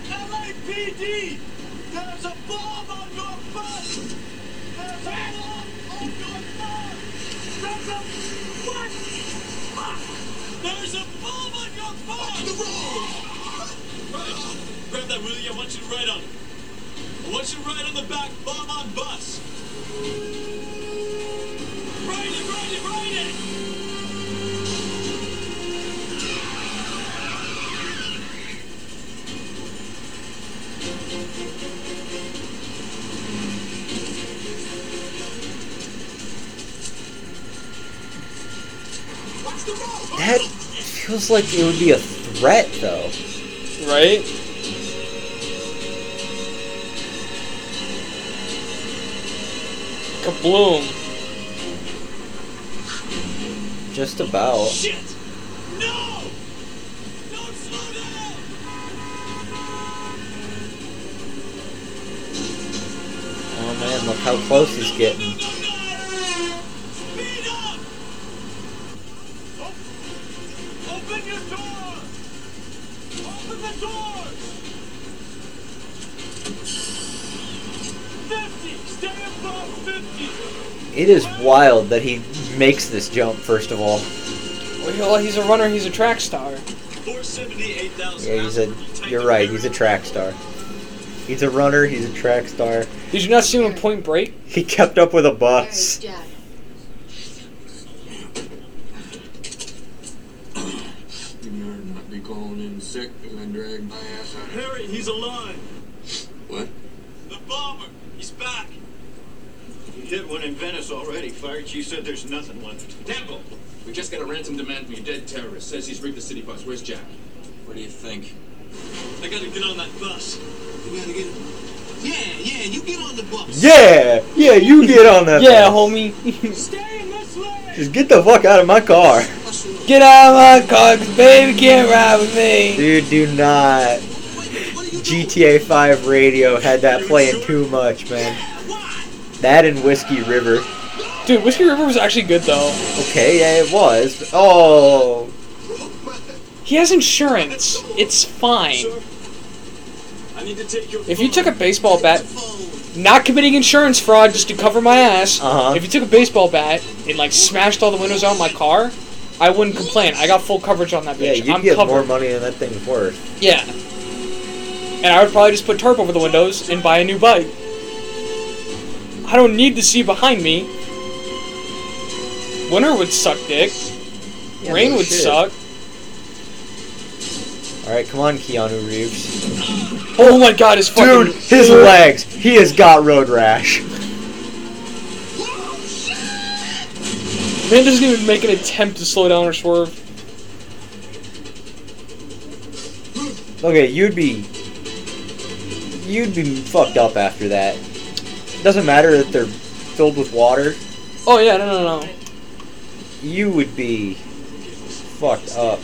S6: LAPD! There's a bomb on your bus! There's a bomb on your bus! There's a... What? Fuck! There's a bomb on your bus! On the road! Grab that, Willie. I want you to write on it. I want you to write on the back, bomb on bus. Write it, write it, write it!
S2: feels like it would be a threat, though.
S1: Right? Kabloom.
S2: Just about.
S6: Shit! No! Don't slow down!
S2: Oh man, look how close he's getting. It is wild that he makes this jump. First of all,
S1: Well, he's a runner. He's a track star.
S2: yeah, he's a. You're right. He's a track star. He's a runner. He's a track star.
S1: Did you not see him in Point Break?
S2: He kept up with a bus.
S5: You better not be calling in sick and then drag my ass out.
S6: Harry, he's alive.
S5: What?
S6: The bomber. He's back.
S5: He hit one in Venice already. Fire chief said there's nothing left.
S4: Temple, we just got a ransom demand from your dead terrorist. Says he's rigged the city bus. Where's Jack?
S13: What do you think?
S6: I gotta get on that bus.
S16: You gotta get Yeah, yeah, you get on the bus.
S2: Yeah, yeah. You get on that.
S1: Yeah,
S2: bus.
S1: homie.
S6: Stay in this lane!
S2: Just get the fuck out of my car,
S1: Get out of my car, cause baby can't ride with me.
S2: dude. Do not. GTA 5 radio had that playing too much, man. That and Whiskey River.
S1: Dude, Whiskey River was actually good though.
S2: Okay, yeah, it was. Oh,
S1: He has insurance. It's fine.
S6: I need to take your
S1: If you took a baseball bat, not committing insurance fraud just to cover my ass.
S2: Uh-huh.
S1: If you took a baseball bat and like smashed all the windows out of my car, I wouldn't complain. I got full coverage on that
S2: yeah.
S1: bitch.
S2: You
S1: I'm
S2: get
S1: covered.
S2: more money than that thing's worth.
S1: Yeah. And I would probably just put tarp over the windows and buy a new bike. I don't need to see behind me. Winter would suck dick.
S2: Yeah,
S1: Rain
S2: no
S1: would
S2: shit.
S1: suck.
S2: All right, come on, Keanu Reeves.
S1: Oh my god, his fucking
S2: Dude, his legs. He has got road rash.
S1: Man doesn't even make an attempt to slow down or swerve.
S2: Okay, you'd be you'd be fucked up after that. It Doesn't matter that they're filled with water.
S1: Oh yeah, no, no, no.
S2: You would be fucked up.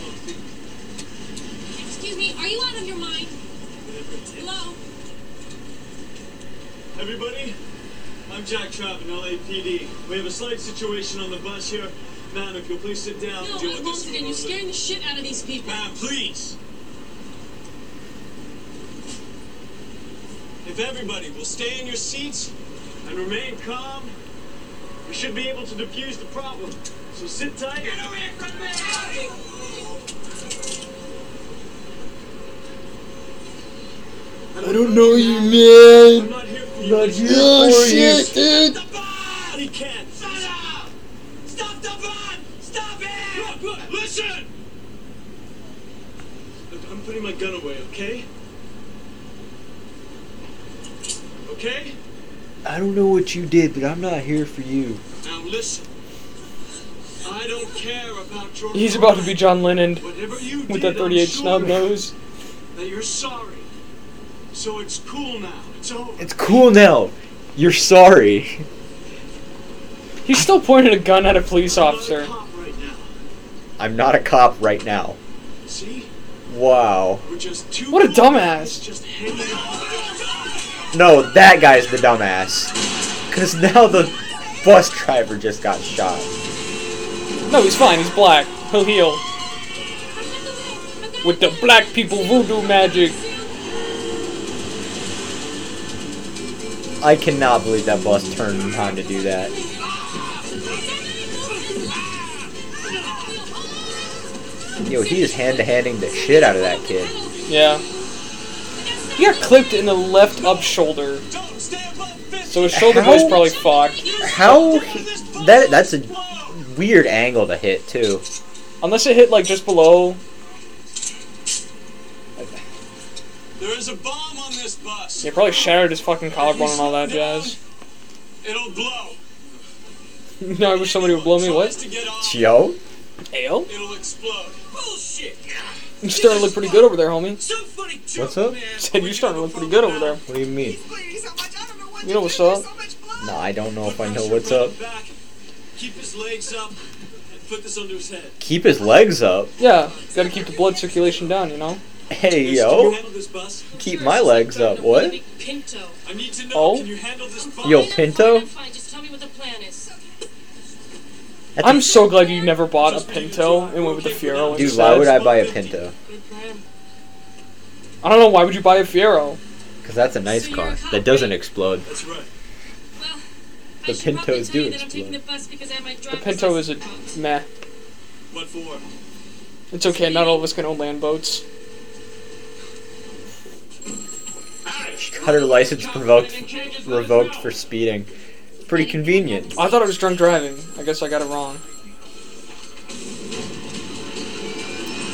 S12: Excuse me, are you out of your mind? Hello?
S6: Everybody, I'm Jack Traven LAPD. We have a slight situation on the bus here. Ma'am, if you'll please sit down
S12: No,
S6: and deal
S12: I won't sit in. You're scaring the shit out of these people.
S6: Ma'am, please. If everybody will stay in your seats and remain calm, we should be able to defuse the problem. So sit tight. Get away from me!
S1: I don't know you, man.
S6: I'm not here for you.
S2: Not here
S1: Oh
S2: for
S1: shit, dude.
S6: The bus! He can't. Shut up! Stop the bus! Stop it! Look, look, listen! Look, I'm putting my gun away, okay? Okay?
S2: I don't know what you did, but I'm not here for you.
S6: Now listen. I don't care about your
S1: He's about to be John Lennon with that 38
S6: I'm
S1: snub nose.
S6: That you're sorry. So it's cool now. It's over.
S2: It's cool now. You're sorry.
S1: He's still pointing a gun at a police
S6: I'm not a
S1: officer.
S6: cop right now.
S2: I'm not a cop right now.
S6: See?
S2: Wow.
S6: We're just two
S1: What a dumbass.
S6: Just.
S2: No, that guy's the dumbass. Cause now the bus driver just got shot.
S1: No, he's fine. He's black. He'll heal. With the black people voodoo magic.
S2: I cannot believe that bus turned in time to do that. Yo, he is hand-to-handing the shit out of that kid.
S1: Yeah. He got clipped in the left up shoulder.
S6: Don't stay above 50.
S1: So his shoulder
S2: How-
S1: blade's probably fucked.
S2: How he, that that's a weird angle to hit too.
S1: Unless it hit like just below.
S6: There is a bomb on this bus.
S1: It probably shattered his fucking collarbone and all that jazz.
S6: It'll blow.
S1: no, I wish somebody would blow me.
S6: Tries
S1: What?
S6: to get off,
S2: Yo,
S1: Ale?
S6: It'll explode.
S13: Bullshit!
S1: You're starting to look pretty good over there, homie.
S2: What's up?
S1: Said you're starting to look pretty good over there.
S2: What do you mean?
S1: You know what's up?
S2: No, I don't know if I know what's up.
S6: Back. Keep his legs up and put this under his head.
S2: Keep his legs up.
S1: Yeah, gotta keep the blood circulation down, you know?
S2: Hey
S6: Can you
S2: yo,
S6: this bus?
S2: keep my legs up. What?
S12: Pinto.
S6: I need to know.
S1: Oh?
S6: Can you handle this bus?
S2: Yo, Pinto?
S12: Fine, just tell me what the plan is.
S2: That's
S1: I'm so glad you never bought a Pinto and went with the Fiero
S2: Dude,
S1: instead.
S2: why would I buy a Pinto?
S1: I don't know. Why would you buy a Fiero?
S2: Because that's a nice
S12: So you're a
S2: car that doesn't explode.
S6: That's right.
S12: Well,
S2: The
S12: I should probably
S2: Pintos do
S12: I'm taking
S2: explode.
S12: the bus because I have
S1: The Pinto is a
S12: license.
S1: meh.
S6: What for?
S1: It's okay. Not all of us can own land boats.
S2: She got her license revoked, revoked for speeding. Pretty convenient.
S1: I thought it was drunk driving. I guess I got it wrong.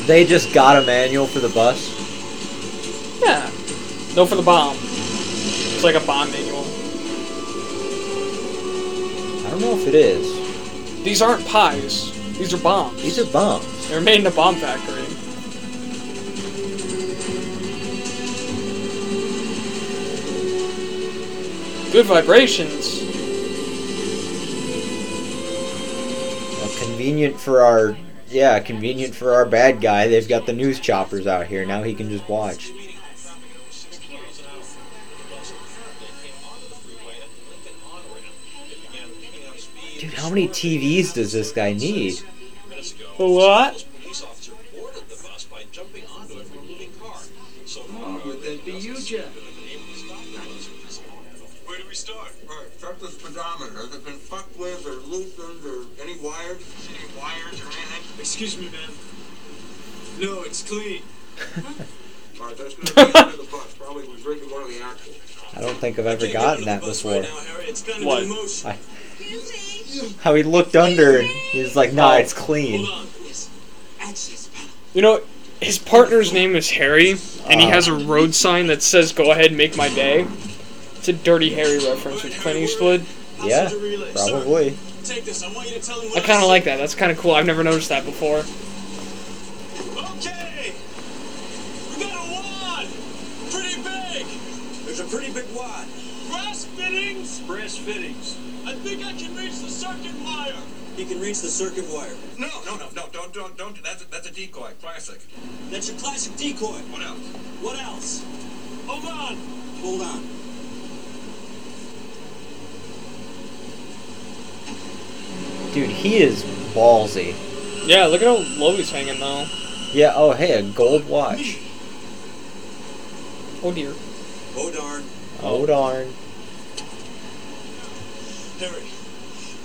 S2: They just got a manual for the bus.
S1: Yeah. No for the bomb. It's like a bomb manual.
S2: I don't know if it is.
S1: These aren't pies. These are bombs.
S2: These are bombs.
S1: They're made in a bomb factory. Good vibrations.
S2: Well, convenient for our yeah, convenient for our bad guy. They've got the news choppers out here. Now he can just watch. Dude, how many TVs does this guy need?
S1: A What?
S9: Would that be you, Jeff?
S13: Speedometer. Has it been fucked with or loosened or any wires? Any wires or anything?
S6: Excuse me, man. No, it's clean.
S13: All right, that's going to be the end of the bus. Probably was drinking one of the axles.
S2: I don't think I've ever gotten that
S6: the bus
S2: before.
S6: Right now, Harry. It's
S1: What?
S2: I- How he looked under and he was like, nah, it's clean.
S6: Hold on. Yes. Access panel.
S1: You know, his partner's name is Harry, and he has a road sign that says "Go ahead, make my day." It's a Dirty Harry reference with Clint Eastwood.
S2: Yeah,
S6: Passenger relay. Sir,
S2: probably.
S6: take this. I want you to tell him
S1: I kind of like that. That's kind of cool. I've never noticed that before.
S6: Okay. We got a wad. Pretty big.
S13: There's a pretty big wad.
S6: Brass fittings. Brass fittings. I think I can reach the circuit wire.
S17: You can reach the circuit wire.
S13: No, no, no, no, don't, don't, don't. That's a, that's a decoy. Classic.
S17: That's your classic decoy.
S13: What else?
S17: What else?
S6: Hold on.
S17: Hold on.
S2: Dude, he is ballsy.
S1: Yeah, look at how low he's hanging though.
S2: Yeah, oh hey, a gold watch.
S1: Oh dear.
S17: Oh darn.
S2: Oh darn.
S6: Harry,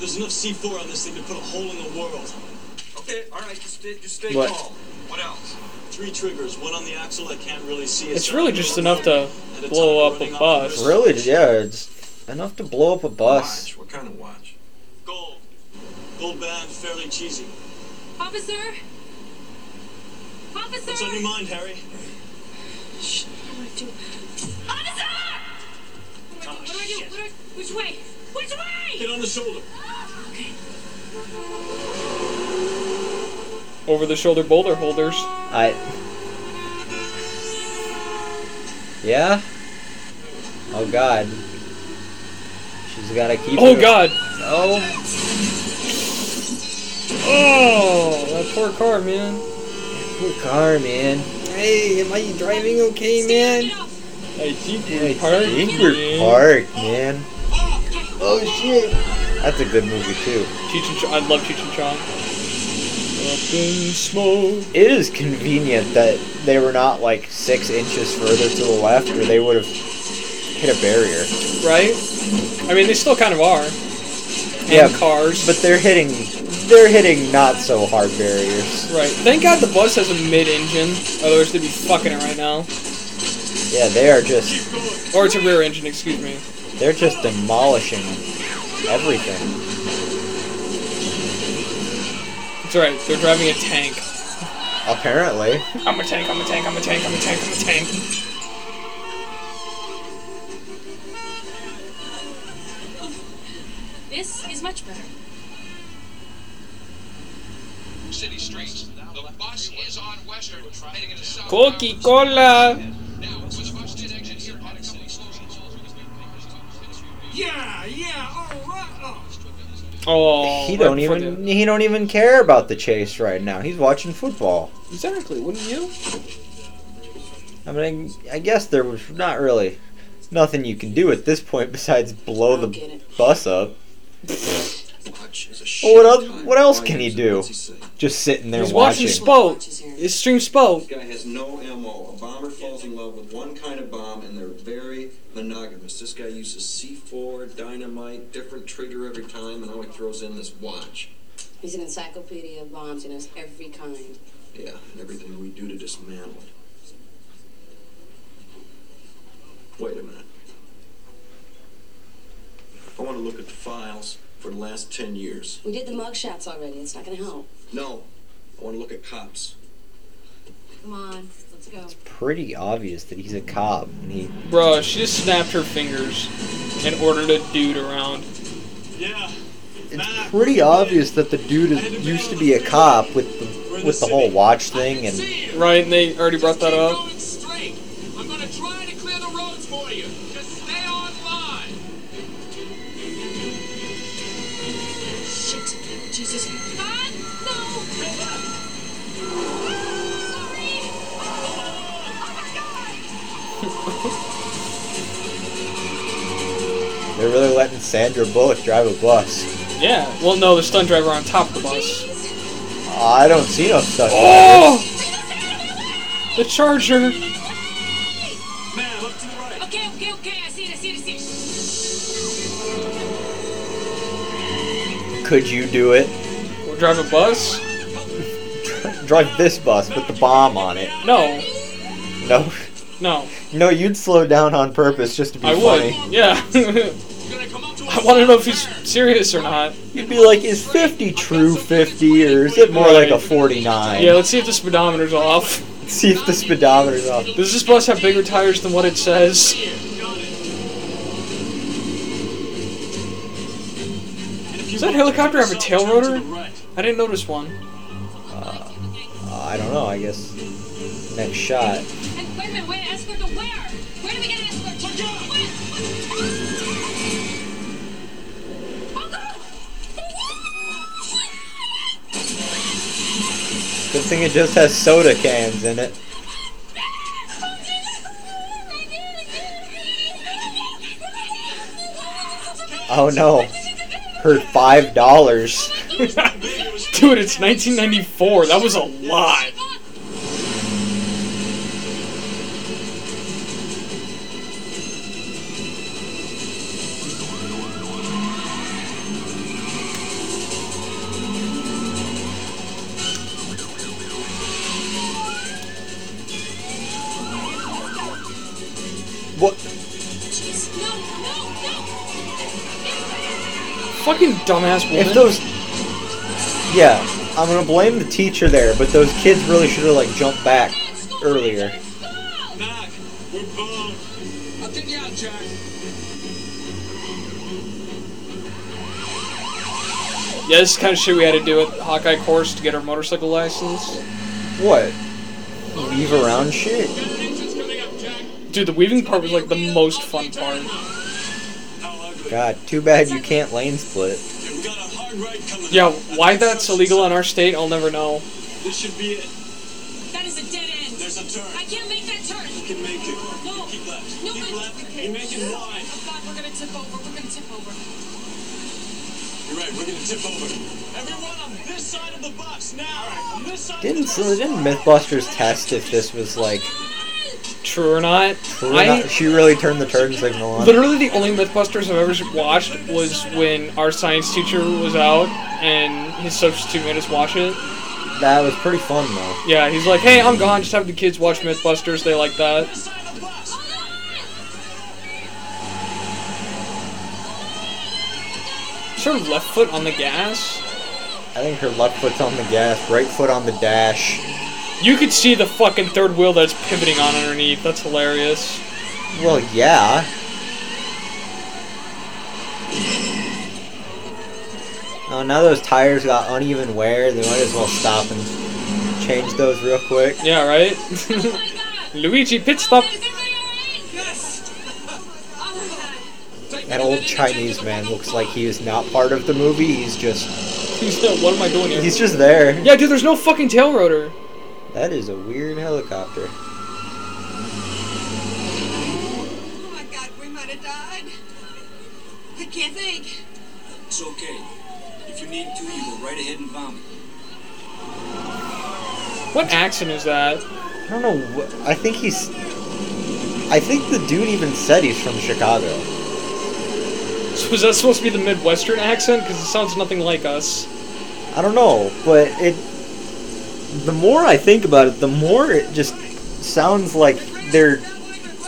S6: there's enough C4 on this thing to put a hole in the world.
S13: Okay, all right, just stay, just stay
S2: What?
S13: calm. What else?
S6: Three triggers, one on the axle I can't really see. It.
S1: It's really just enough to blow up a bus.
S2: Really, yeah, it's enough to blow up a bus.
S13: Watch. What kind of watch?
S6: Gold. Gold band, fairly cheesy.
S18: Officer? Officer?
S6: What's on your mind, Harry?
S18: Shh, what do I do? Officer! What do I do? What do I do? Oh, what do I- Which way? Which way?
S6: Get on the shoulder. Okay.
S1: Over the shoulder boulder holders.
S2: I. Yeah? Oh god. She's gotta keep
S1: Oh
S2: it-
S1: god.
S2: Oh.
S1: Oh, that poor car, man.
S2: Poor car, man.
S1: Hey, am I driving okay, man? I think we're parked.
S2: I think we're parked, man. Oh shit. That's a good movie too.
S1: Cheech and Chong. I love Cheech and Chong. Up in smoke.
S2: It is convenient that they were not like six inches further to the left, or they would have hit a barrier.
S1: Right? I mean, they still kind of are.
S2: Yeah,
S1: cars.
S2: But they're hitting, they're hitting not so hard barriers.
S1: Right. Thank God the bus has a mid-engine. Otherwise, they'd be fucking it right now.
S2: Yeah, they are just,
S1: Or it's a rear engine, excuse me.
S2: they're just demolishing everything.
S1: It's alright. They're driving a tank.
S2: Apparently.
S1: I'm a tank. I'm a tank. I'm a tank. I'm a tank. I'm a tank.
S12: This is much better.
S19: City streets. The bus is on Western, heading into South.
S1: Coca-Cola.
S19: Now, when the bus did exit here on City
S9: Yeah, yeah, all right. Oh.
S1: Oh.
S2: he don't
S1: before
S2: even, he don't even care about the chase right now. He's watching football.
S1: Exactly. Wouldn't you?
S2: I mean, I guess there was not really nothing you can do at this point besides blow the bus up.
S5: Watch is a
S2: Well, what, el-
S5: time.
S2: what else can he do?
S5: What's he say?
S2: Just sitting there
S1: He's watching
S2: watching.
S1: Spoke. His stream Spoke.
S5: This guy has no MO. A bomber falls in love with one kind of bomb, and they're very monogamous. This guy uses C4, dynamite, different trigger every time, and now he throws in this watch.
S20: He's an encyclopedia of bombs. He knows every kind.
S5: Yeah, and everything we do to dismantle it. Wait a minute. I want to look at the files for the last 10 years.
S20: We did the mug shots already. It's not going to help.
S5: No, I want to look at cops.
S20: Come on, let's go.
S2: It's pretty obvious that he's a cop. And he
S1: Bruh, she just snapped her fingers and ordered a dude around.
S6: Yeah.
S2: it's pretty obvious that the dude is, used to be a cop with the with the whole watch thing and
S1: Right, and they already brought that up.
S2: they're really letting Sandra Bullock drive a bus.
S1: Yeah. Well, no, the stunt driver on top of the bus.
S2: I don't see no stuff.
S1: Oh! The Charger.
S6: Ma'am, up to the right.
S12: Okay, okay, okay. I see it. I see it. I see it.
S2: Could you do it?
S1: We'll drive a bus?
S2: Drive this bus with the bomb on it.
S1: No.
S2: No.
S1: No.
S2: No, you'd slow down on purpose just to be
S1: I
S2: funny.
S1: would. Yeah. I want to know if he's serious or not.
S2: You'd be like, is 50 true 50 or is it more like a 49?
S1: Yeah, let's see if the speedometer's off.
S2: See if the speedometer's off.
S1: Does this bus have bigger tires than what it says? Does that helicopter have a tail rotor? I didn't notice one.
S2: Uh, I don't know, I guess. Next shot.
S12: And wait a minute. Wait, escort to where? Where do we get an escort to? Wait.
S2: Good thing it just has soda cans in it. Oh no. Her five dollars.
S1: Dude, it's 1994. That was a lot. Dumbass woman.
S2: If those. Yeah, I'm gonna blame the teacher there, but those kids really should have like jumped back earlier.
S6: We're boned.
S21: I'll get you out, Jack.
S1: Yeah, this is kind of shit we had to do at Hawkeye course to get our motorcycle license.
S2: What? Weave around shit?
S1: Dude, the weaving part was like the most fun part.
S2: God, too bad you can't lane split.
S1: Yeah, why that's illegal in our state, I'll never know.
S6: This should be it.
S12: That is a dead end.
S6: There's a turn.
S12: I can't make that turn.
S6: You can make it.
S12: No.
S6: Keep left.
S12: No,
S6: Keep
S12: but-
S6: left. You make it oh, wide.
S12: Oh God, we're gonna tip over. We're gonna tip over.
S6: You're right. We're gonna tip over. Everyone on this side of the bus now. On this side.
S2: Didn't so didn't MythBusters test if this was like
S1: True or not?
S2: true or
S1: I
S2: not? She really turned the turn signal on.
S1: literally the only MythBusters I've ever watched was when our science teacher was out and his substitute made us watch it.
S2: That was pretty fun though.
S1: Yeah, he's like, "Hey, I'm gone. Just have the kids watch MythBusters. They like that." Of left foot on the gas.
S2: I think her left foot's on the gas, right foot on the dash.
S1: You could see the fucking third wheel that's pivoting on underneath. That's hilarious.
S2: Well, yeah. Oh, now those tires got uneven wear. They might as well stop and change those real quick.
S1: Yeah, right? Luigi, pit stop.
S2: That old Chinese man looks like he is not part of the movie. He's just. He's still.
S1: What am I doing here?
S2: He's just there.
S1: Yeah, dude, there's no fucking tail rotor.
S2: That is a weird helicopter. Oh my god, we might have died.
S20: I can't think.
S13: It's okay. If you need to, you go right ahead and vomit.
S1: What accent is that?
S2: I don't know. I think he's. I think the dude even said he's from Chicago.
S1: So was that supposed to be the Midwestern accent? Because it sounds nothing like us.
S2: I don't know, but it the more I think about it, the more it just sounds like they're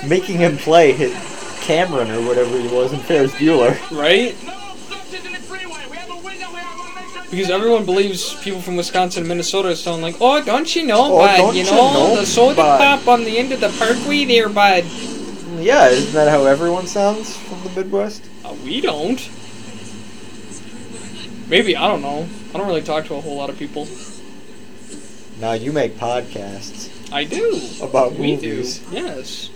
S2: making him play hit Cameron or whatever he was in Ferris Bueller.
S1: Right? Because everyone believes people from Wisconsin and Minnesota sound like, oh, don't you know,
S2: Oh,
S1: bud?
S2: don't
S1: You
S2: you
S1: know,
S2: know,
S1: the soda
S2: bud."
S1: pop on the end of the parkway there, bud.
S2: Yeah, isn't that how everyone sounds from the Midwest?
S1: Uh, we don't. Maybe, I don't know. I don't really talk to a whole lot of people.
S2: Now you make podcasts
S1: I do.
S2: about
S1: We
S2: movies.
S1: do. Yes.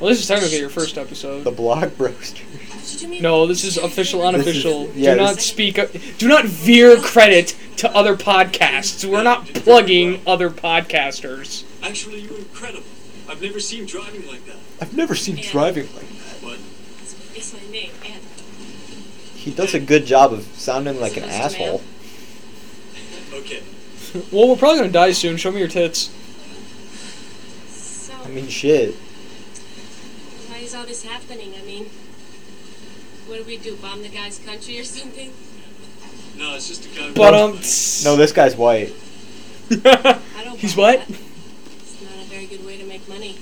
S1: Well, this is technically your first episode.
S2: The Blog Roaster.
S1: No, this is official,
S2: This is-
S1: unofficial.
S2: yeah,
S1: do not speak. Do not veer credit to other podcasts. We're not plugging other podcasters.
S6: Actually, you're incredible. I've never seen driving like that.
S2: I've never seen driving like that.
S6: What?
S22: It's my name, Anna.
S2: He does a good job of sounding like an asshole.
S6: Okay.
S1: Well, we're probably gonna die soon. Show me your tits.
S22: So,
S2: I mean, shit.
S22: why is all this happening? I mean, what do we do? Bomb the guy's country or something?
S6: No, it's just a guy.
S1: But um,
S2: No, this guy's white.
S22: I don't
S1: he's
S22: buy
S1: what?
S22: It's not a very good way to make money.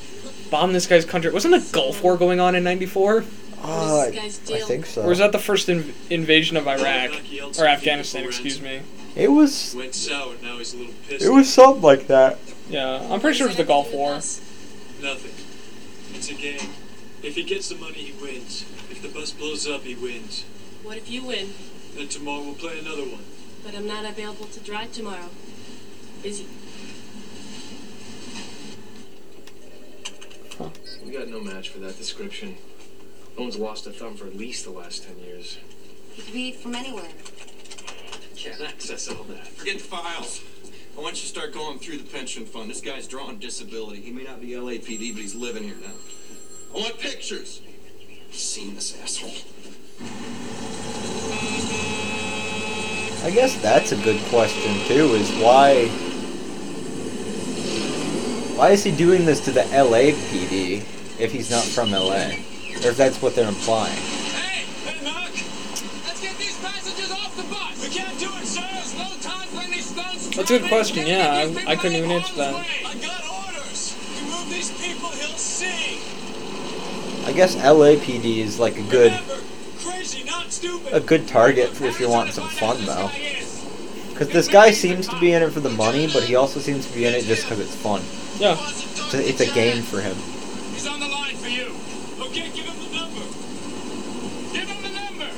S1: Bomb this guy's country. Wasn't the Gulf War going on in '94?
S2: Uh,
S22: this
S2: I think so.
S1: Or was that the first inv- invasion of Iraq or Afghanistan? Excuse me.
S2: It was.
S6: Went sour. Now he's a little pissed.
S2: It was something like that.
S1: Yeah, I'm pretty sure it was the Gulf War.
S6: Nothing. It's a game. If he gets the money, he wins. If the bus blows up, he wins.
S22: What if you win?
S6: Then tomorrow we'll play another one.
S22: But I'm not available to drive tomorrow. Busy. Huh.
S23: We got no match for that description. No one's lost a thumb for at least the last ten years.
S20: He could be from anywhere.
S23: Can't access all that.
S5: Forget the files. I want you to start going through the pension fund. This guy's drawing disability. He may not be LAPD, but he's living here now. I want pictures. I've seen this asshole.
S2: I guess that's a good question too. Is why? Why is he doing this to the LAPD if he's not from LA? Or if that's what they're implying?
S1: That's a good question. Yeah, I, I couldn't even answer that.
S6: I got orders! You move these people, he'll see!
S2: I guess LAPD is like a good
S6: Crazy, not stupid!
S2: a good target for if you're wanting some fun though. Because this guy seems to be in it for the money, but he also seems to be in it just because it's fun.
S1: Yeah.
S2: It's a, it's a game for him.
S6: He's on the line for you! Okay, give him the number! Give him the number!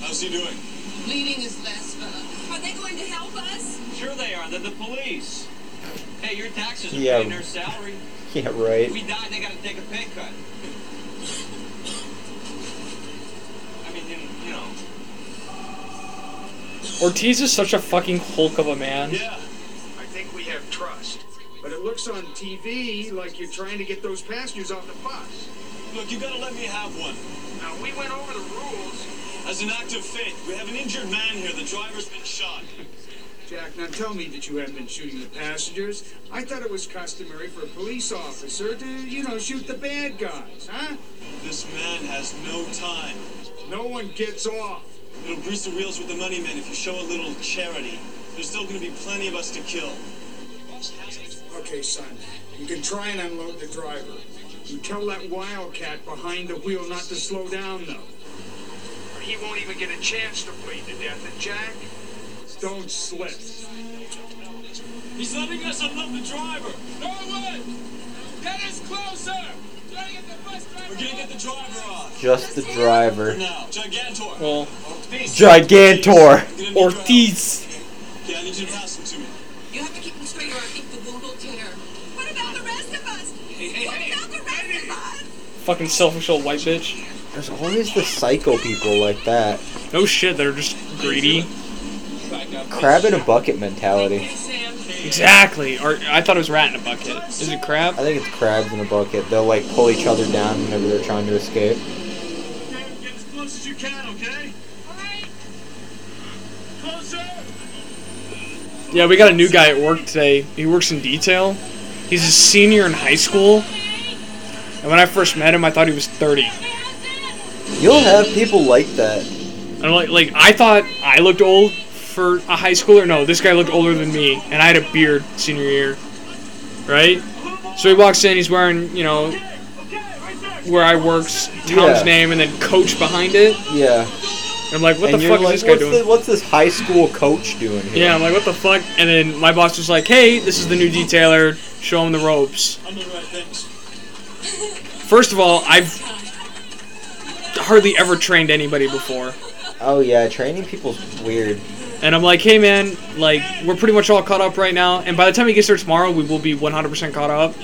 S6: How's he doing?
S12: Bleeding his last Are they going to help us?
S13: Sure they are. They're the police. Hey, your taxes are
S2: Yeah.
S13: paying their salary.
S2: Yeah, right.
S13: If we die, they gotta take a pay cut. I mean, you you know.
S1: Ortiz is such a fucking hulk of a man.
S9: Yeah. I think we have trust. But it looks on TV like you're trying to get those passengers off the bus.
S6: Look, you gotta let me have one.
S9: Now, we went over the rules.
S6: As an act of faith, we have an injured man here. The driver's been shot.
S9: Jack, now tell me that you haven't been shooting the passengers. I thought it was customary for a police officer to, you know, shoot the bad guys, huh?
S6: This man has no time.
S9: No one gets off.
S6: It'll grease the wheels with the money men if you show a little charity. There's still gonna be plenty of us to kill.
S9: Okay, son. You can try and unload the driver. You tell that wildcat behind the wheel not to slow down, though. Or he won't even get a chance to bleed to death. And Jack, don't slip.
S6: He's letting us unload the driver. Norwood! Get us closer! Try to get the driver We're gonna get the driver off.
S2: Just the driver.
S6: Now. Gigantor.
S1: Well,
S2: Gigantor.
S1: Ortiz.
S6: Okay, I need you to pass him to me.
S12: You have to keep them straight or I think the wound will tear. What about the rest of us?
S6: Hey, hey,
S12: what
S6: hey.
S12: about the rest of us?
S1: Fucking selfish old white bitch.
S2: There's always the psycho people like that.
S1: No shit, they're just greedy.
S2: Crab in a bucket mentality.
S1: Exactly. Or I thought it was rat in a bucket. Is it crab?
S2: I think it's crabs in a bucket. They'll like pull each other down whenever they're trying to escape.
S6: Get as close as you can, okay? Closer!
S1: Yeah, we got a new guy at work today. He works in detail. He's a senior in high school. And when I first met him, I thought he was 30.
S2: You'll have people like that.
S1: And like, like I thought I looked old for a high schooler. No, this guy looked older than me, and I had a beard senior year, right? So he walks in. He's wearing, you know, where I work's town's
S2: Yeah.
S1: name, and then coach behind it.
S2: Yeah.
S1: And I'm like, what
S2: and
S1: the fuck
S2: like,
S1: is this guy
S2: what's
S1: doing?
S2: The, what's this high school coach doing here?
S1: Yeah, I'm like, what the fuck? And then my boss was like, hey, this is the new detailer. Show him the ropes.
S6: I'm doing the right things.
S1: First of all, I've hardly ever trained anybody before.
S2: Oh yeah, training people's weird.
S1: And I'm like, hey man, like, we're pretty much all caught up right now. And by the time he gets there tomorrow, we will be 100% caught up.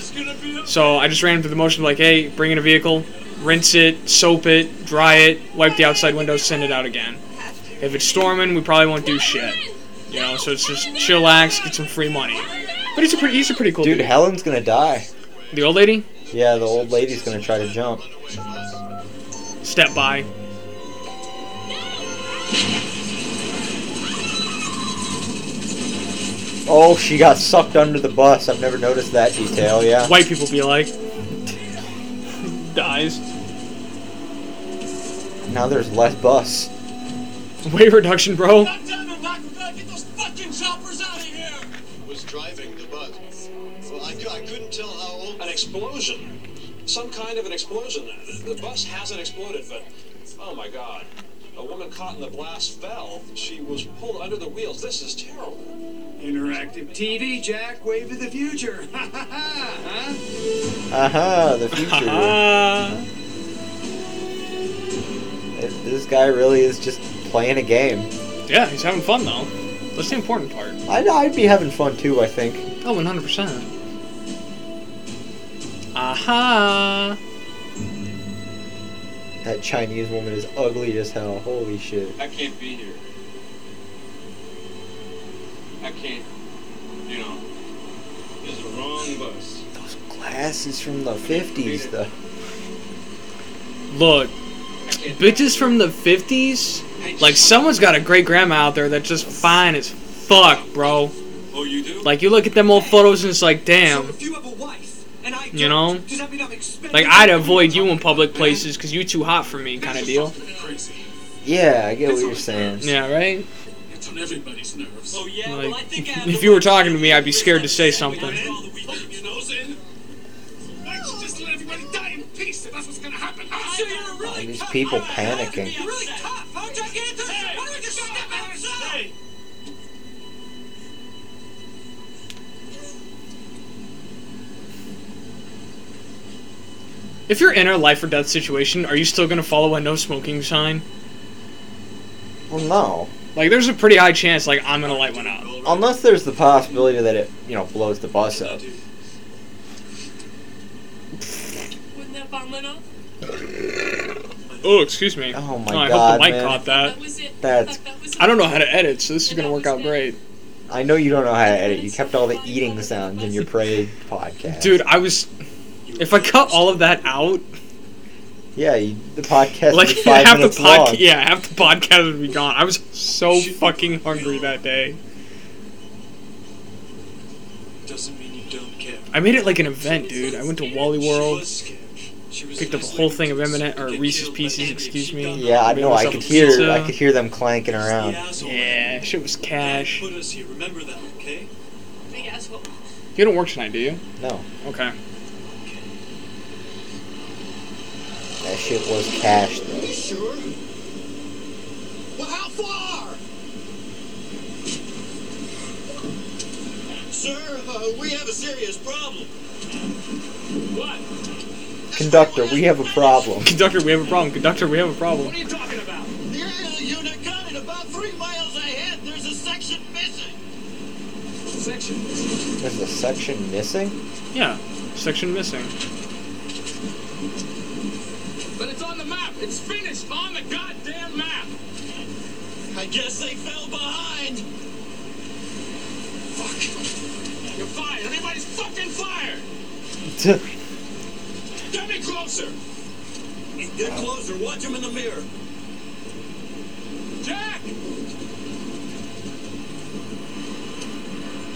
S1: So I just ran through the motion, of like, hey, bring in a vehicle, rinse it, soap it, dry it, wipe the outside windows, send it out again. If it's storming, we probably won't do shit. You know, so it's just chillax, get some free money. But he's a pretty, he's a pretty cool
S2: Dude,
S1: dude.
S2: Helen's gonna die.
S1: The old lady?
S2: Yeah, the old lady's gonna try to jump.
S1: Step by.
S2: Oh, she got sucked under the bus. I've never noticed that detail. Yeah.
S1: White people be like, dies.
S2: Now there's less bus.
S1: Weight reduction, bro.
S6: Fucking choppers out of here!
S3: was driving the bus. Well, I, I couldn't tell how old.
S19: An explosion. Some kind of an explosion. The bus hasn't exploded, but oh my god. A woman caught in the blast fell. She was pulled under the wheels. This is terrible.
S9: Interactive TV, Jack. Wave of the future. Ha ha ha! Huh?
S2: Aha, the future. It- this guy really is just playing a game.
S1: Yeah, he's having fun though. That's the important part.
S2: I'd, I'd be having fun too, I think.
S1: Oh, 100%. Aha!
S2: That Chinese woman is ugly as hell. Holy shit.
S8: I can't be here. I can't. You know, this is the wrong bus.
S2: Those glasses from the 50s, though.
S1: Look, bitches from the 50s, like someone's got a great grandma out there that's just fine as fuck, bro.
S6: Oh, you do?
S1: Like you look at them old photos and it's like, damn.
S13: If you have a wife, and I
S1: You know?
S13: does that mean I'm expected
S1: Like I'd avoid you in public places because you're too hot for me, kind of deal.
S2: Yeah, I get what you're saying.
S1: Yeah, right.
S6: It's on everybody's nerves. Oh, yeah?
S1: Like, if you were talking to me, I'd be scared to say something.
S6: Your nose in? Why If you're
S1: in a life or death situation, are you still gonna follow a no smoking sign?
S2: Well, no.
S1: Like, there's a pretty high chance, like, I'm gonna light one up.
S2: Unless there's the possibility that it, you know, blows the bus up.
S22: Wouldn't that bomb went off?
S1: Oh, excuse me.
S2: Oh my oh,
S1: I
S2: God,
S1: hope the mic
S2: man.
S1: caught that.
S2: That's.
S1: I don't know how to edit, so this is gonna work out great.
S2: I know you don't know how to edit. You kept all the eating sounds in your parade podcast.
S1: Dude, I was. If I cut all of that out,
S2: Yeah, you, the podcast
S1: like
S2: was five
S1: half the
S2: minutes long.
S1: yeah, half the podcast would be gone. I was so fucking hungry that day.
S6: Doesn't mean you don't care.
S1: I made it like an event, dude. I went to Wally World, picked up a whole thing of M&M or Reese's Pieces, excuse me.
S2: Yeah, I know. I could hear.
S1: pizza.
S2: I could hear them clanking around.
S1: Yeah, shit was cash.
S6: Put us here. Remember that, okay?
S1: You don't work tonight, do you?
S2: No,
S1: Okay.
S2: That shit was cash. Though.
S3: You sure? Well, how far? Sir, uh, we have a serious problem.
S6: What?
S2: Conductor, we have a problem.
S1: Conductor, we have a problem. Conductor, we have a problem.
S6: What are you talking about?
S3: The aerial unit got it about three miles ahead. There's a section missing.
S6: Section.
S2: There's a section missing.
S1: Yeah, section missing.
S6: But it's on the map. It's finished on the goddamn map.
S3: I guess they fell behind. Fuck.
S6: You're fired. Everybody's fucking fired. Get me closer.
S24: Get closer. Watch him in the mirror.
S6: Jack.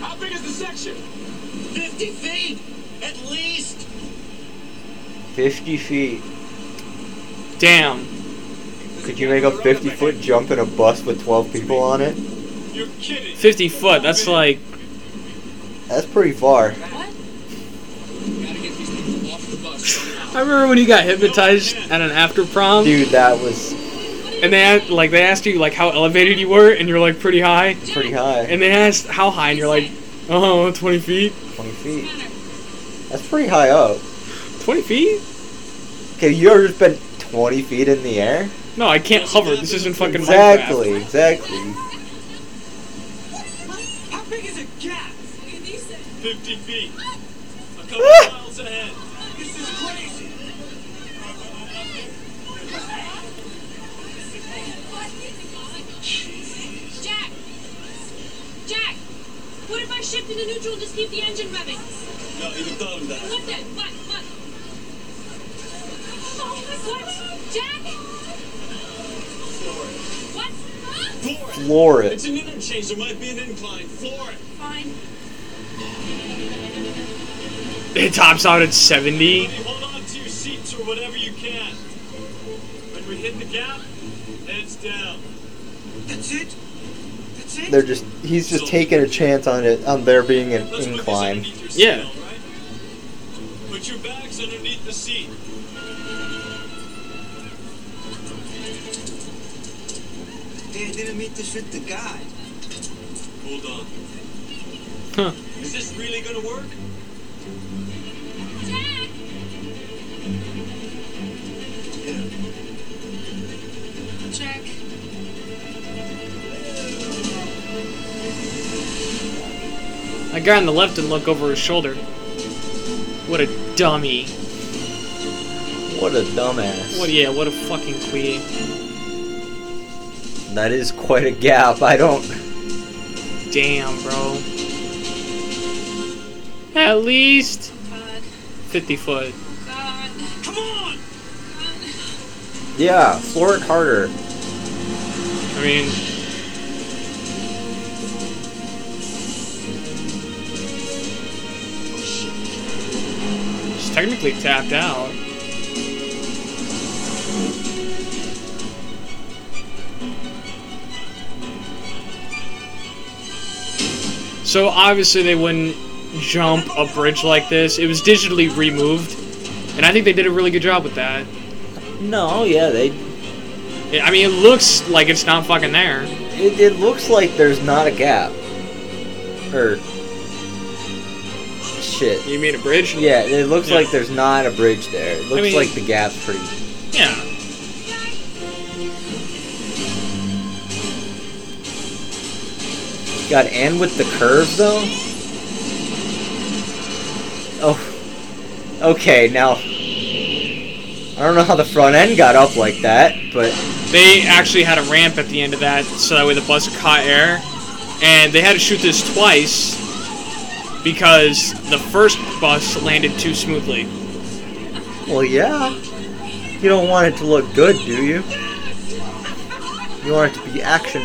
S6: How big is the section?
S24: 50 feet, at least.
S2: 50 feet.
S1: Damn.
S2: Could you make a 50 foot jump in a bus with 12 people on it?
S6: You're kidding.
S1: 50 foot. That's like.
S2: That's pretty far.
S1: I remember when you got hypnotized at an after prom.
S2: Dude, that was
S1: And they had, like they asked you like how elevated you were, and you're like pretty high.
S2: pretty high.
S1: And they asked how high, and you're like, oh, 20 feet.
S2: 20 feet. That's pretty high up.
S1: 20 feet?
S2: Okay, you ever just been 20 feet in the air?
S1: No, I can't hover. This isn't fucking
S2: Exactly,
S1: Minecraft.
S2: exactly.
S6: How big is a gap? 50 feet. A couple ah! miles ahead. This is crazy.
S12: Jack! Jack! What if I shift into neutral and just keep the engine revving?
S6: No, even thought of that.
S12: What then? What? What? What? Jack? What?
S6: Floor it.
S2: Floor it.
S6: It's an interchange. There might be an incline. Floor it.
S12: Fine.
S1: It tops out at 70.
S6: Hold on to your seats or whatever you can. When we hit the gap, heads down.
S24: That's it? That's it?
S2: They're just he's just taking a chance on it on there being an
S6: Let's
S2: incline.
S6: underneath your seat,
S1: Yeah.
S6: all right? Put your bags underneath the seat.
S24: Hey, I didn't mean to shoot the guy.
S6: Hold on.
S1: Huh.
S6: Is this really gonna work?
S12: Jack! Jack.
S1: That guy on the left didn't look over his shoulder. What a dummy.
S2: What a dumbass.
S1: What? Yeah, what a fucking queen.
S2: That is quite a gap. I don't.
S1: Damn, bro. At least
S12: God.
S1: 50 foot.
S12: God.
S6: Come on!
S2: Yeah, floor it harder.
S1: I mean, she's technically tapped out. So obviously they wouldn't jump a bridge like this. It was digitally removed, and I think they did a really good job with that.
S2: No, yeah, they.
S1: I mean, it looks like it's not fucking there.
S2: It, it looks like there's not a gap. Or. Shit.
S1: You mean a bridge?
S2: Yeah, it looks
S1: Yeah.
S2: like there's not a bridge there. It looks
S1: mean-
S2: like the gap's pretty.
S1: Yeah.
S2: God, and with the curve though. Oh. Okay, now. I don't know how the front end got up like that, but
S1: They actually had a ramp at the end of that, so that way the bus caught air. And they had to shoot this twice because the first bus landed too smoothly.
S2: well, yeah. You don't want it to look good, do you? You want it to be action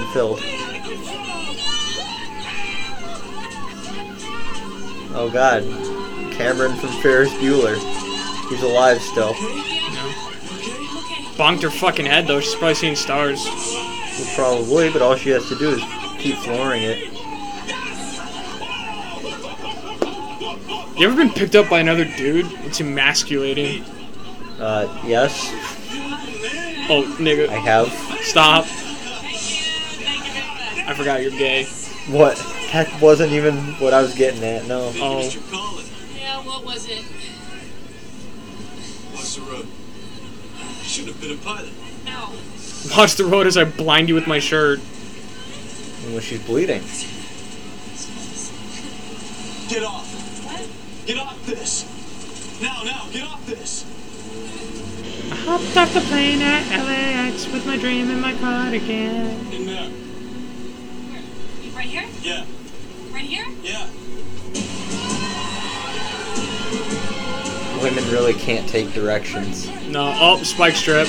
S2: Oh God, Cameron from Ferris Bueller. He's alive still.
S1: Bonked her fucking head though, she's probably seeing stars.
S2: Well, probably, but all she has to do is keep flooring it.
S1: You ever been picked up by another dude? It's emasculating.
S2: Uh, yes,
S1: Oh, nigga.
S2: I have.
S1: Stop. I forgot you're gay.
S2: What? That wasn't even what I was getting at. No.
S1: Oh.
S12: Yeah, what was it?
S6: Watch the road. You should have been a pilot.
S12: No.
S1: Watch the road as I blind you with my shirt.
S2: And when she's bleeding.
S6: Get off. Get off this. Now, now, get off this.
S1: I hopped off the plane at LAX with my dream in my cardigan.
S6: In there.
S12: Right here?
S6: Yeah.
S12: Right here?
S6: Yeah.
S2: women really can't take directions.
S1: No. Oh, spike strip.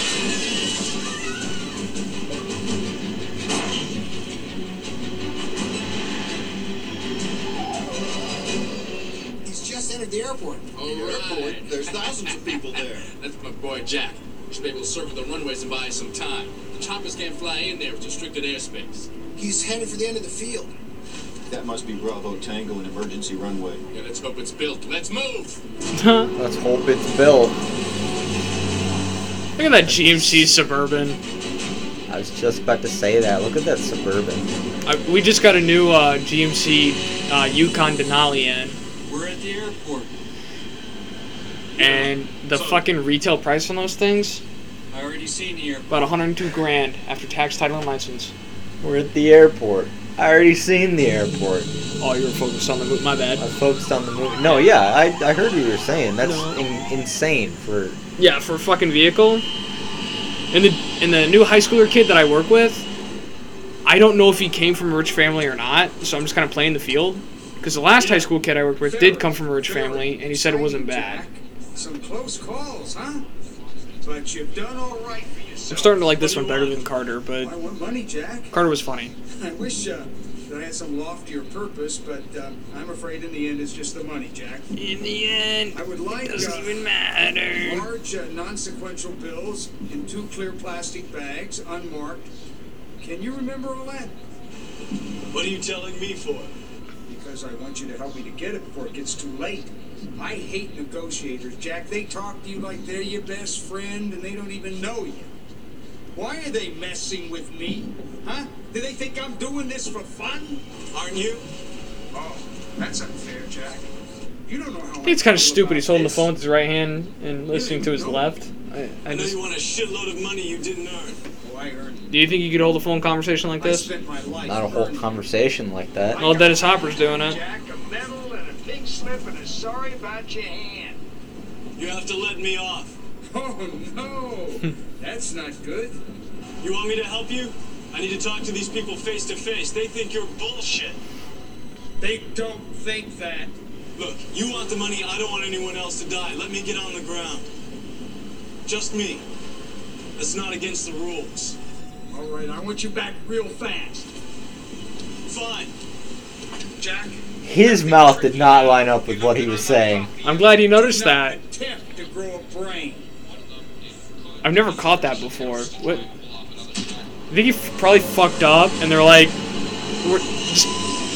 S3: He's just entered the airport.
S4: All
S3: the
S4: right.
S3: airport? There's thousands of people there.
S4: That's my boy Jack. He should be able to circle the runways and buy us some time. The choppers can't fly in there. It's restricted airspace.
S3: He's headed for the end of the field. That must be Bravo Tango, an emergency runway.
S4: Yeah, let's hope it's built. Let's move.
S2: Let's hope it's built.
S1: Look at that GMC Suburban.
S2: I was just about to say that. Look at that Suburban.
S1: I, we just got a new uh, GMC uh, Yukon Denali in,
S13: We're at the airport.
S1: and the fucking retail price on those things
S13: I already seen the airport.
S1: about 102 grand after tax, title, and license.
S2: We're at the airport. I already seen the airport.
S1: Oh, you were focused on the movie. My bad.
S2: I focused on the movie. No, yeah, I, I heard what you were saying. That's
S1: No.
S2: in, insane for.
S1: Yeah, for a fucking vehicle. And the and the new high schooler kid that I work with, I don't know if he came from a rich family or not. So I'm just kind of playing the field. Because the last high school kid I worked with did come from a rich family, and he said it wasn't bad.
S9: Some close calls, huh? But you've done all right for yourself.
S1: I'm starting to like this one better than Carter, but
S9: I want money, Jack.
S1: Carter was funny.
S9: I wish uh, that I had some loftier purpose, but uh, I'm afraid in the end it's just the money, Jack.
S1: In the end,
S9: I would like
S1: doesn't
S9: uh,
S1: even matter.
S9: large uh, non-sequential bills in two clear plastic bags, unmarked. Can you remember all that?
S6: What are you telling me for?
S9: Because I want you to help me to get it before it gets too late. I hate negotiators, Jack. They talk to you like they're your best friend and they don't even know you. Why are they messing with me? Huh? Do they think I'm doing this for fun?
S6: Aren't you?
S9: Oh, that's unfair, Jack. You don't know how
S1: I it's kind of stupid. He's holding the phone with his right hand and listening to his left. I,
S6: I
S1: I
S6: know
S1: just,
S6: you want a shitload of money you didn't earn.
S9: Oh, I earned
S1: do you think you could hold a phone conversation like this?
S9: spent my life
S2: Not a whole conversation like that.
S1: Well, Dennis Hopper's doing it.
S9: Slip and a sorry about your hand.
S6: You have to let me off.
S9: Oh no, that's not good.
S6: You want me to help you? I need to talk to these people face to face. They think you're bullshit.
S9: They don't think that.
S6: Look, you want the money. I don't want anyone else to die. Let me get on the ground. Just me. That's not against the rules.
S9: All right, I want you back real fast.
S6: Fine.
S9: Jack,
S2: His mouth did not line up with what he was saying.
S1: I'm glad you noticed that.
S9: attempt to grow a brain.
S1: I've never caught that before. What? I think he probably fucked up, and they're like, We're, "Just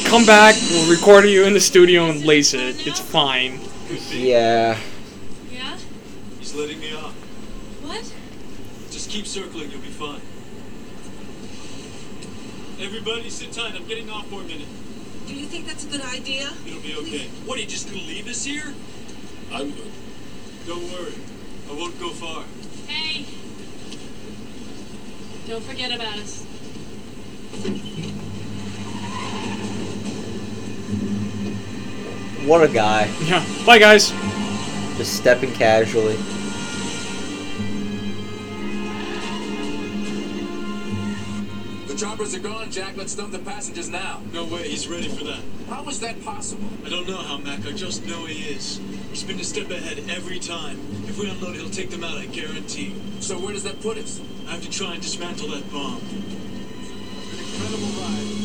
S1: come back. We'll record you in the studio and lace it. It's fine."
S2: Yeah.
S22: Yeah?
S6: He's letting me off.
S22: What?
S6: Just keep circling. You'll be fine. Everybody, sit tight. I'm getting off for a minute.
S20: Do you think that's a good idea?
S6: It'll be okay. What, are you just gonna leave us here? I'm good. Don't worry. I won't go far.
S22: Hey! Don't forget about us.
S2: What a guy.
S1: Yeah. Bye, guys.
S2: Just stepping casually.
S4: The choppers are gone, Jack. Let's dump the passengers now.
S6: No way. He's ready for that.
S4: How is that possible?
S6: I don't know how, Mac. I just know he is. He's been a step ahead every time. If we unload, he'll take them out, I guarantee.
S4: So where does that put us?
S6: I have to try and dismantle that bomb.
S19: Incredible ride.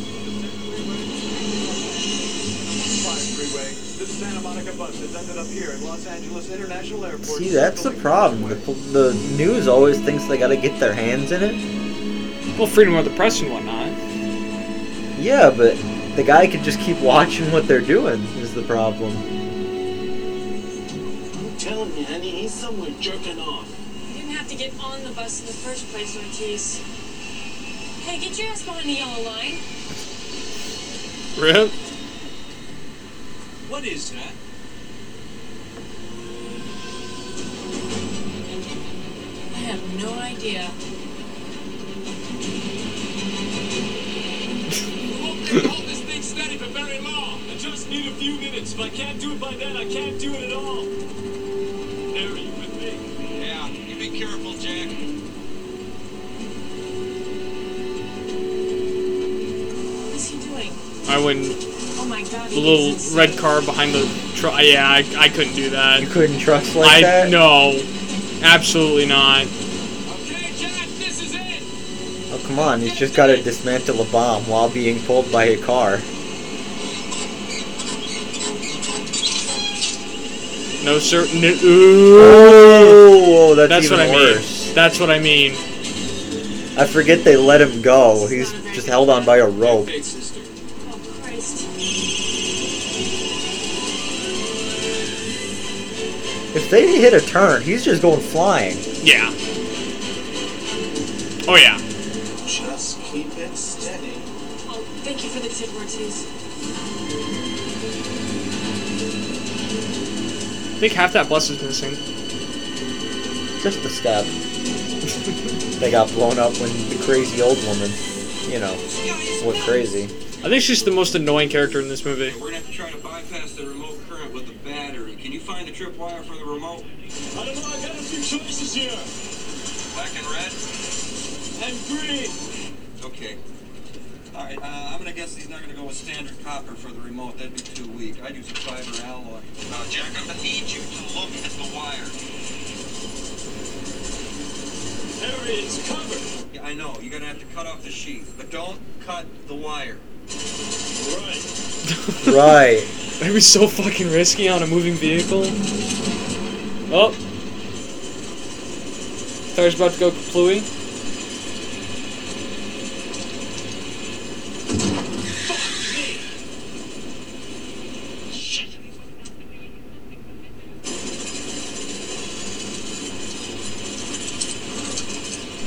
S19: Freeway. This Santa Monica bus has ended up here at Los Angeles International Airport.
S2: See, that's the problem. The, the news always thinks they gotta get their hands in it.
S1: Well, freedom of the press and whatnot.
S2: Yeah, but the guy could just keep watching what they're doing, is the problem.
S24: I'm telling you, honey, he's somewhere jerking off.
S22: You didn't have to get on the bus in the first place, Ortiz. Hey, get your ass behind the yellow line.
S1: Rip.
S13: What is that?
S22: I have no idea.
S6: Won't hold this thing steady for very long. I just need a few minutes. If I can't do it by then, I can't do it at all. Harry, you with me?
S21: Yeah, you be careful, Jack.
S22: What is he doing?
S1: I wouldn't.
S22: Oh my
S1: the little red car behind the truck. Yeah, I, I couldn't do that.
S2: You couldn't trust like
S1: I
S2: that?
S1: no, absolutely not.
S2: Come on. He's just got to dismantle a bomb while being pulled by a car.
S1: No certain.
S2: Oh, that's,
S1: That's
S2: even
S1: what I
S2: worse.
S1: mean. That's what I mean.
S2: I forget they let him go. He's just held on by a rope. If they hit a turn, he's just going flying.
S1: Yeah. Oh yeah.
S12: You for the tip, Ortiz.
S1: I think half that bus is missing.
S2: Just the step. they got blown up when the crazy old woman, you know, went crazy.
S1: I think she's the most annoying character in this movie.
S13: We're gonna have to try to bypass the remote current with the battery. Can you find the tripwire for the remote?
S6: I don't know, I got a few choices here.
S13: Black and red?
S6: And green.
S13: Okay. Alright, uh, I'm gonna guess he's not gonna go with standard copper for the remote. That'd be too weak. I'd use a fiber alloy.
S25: Now, Jack, I'm gonna need you to look at the wire.
S6: Harry, it's covered.
S13: Yeah, I know. You're gonna have to cut off the sheath, but don't cut the wire.
S6: Right.
S2: Right.
S1: That'd be so fucking risky on a moving vehicle. Oh. Tire's about to go kaplooey.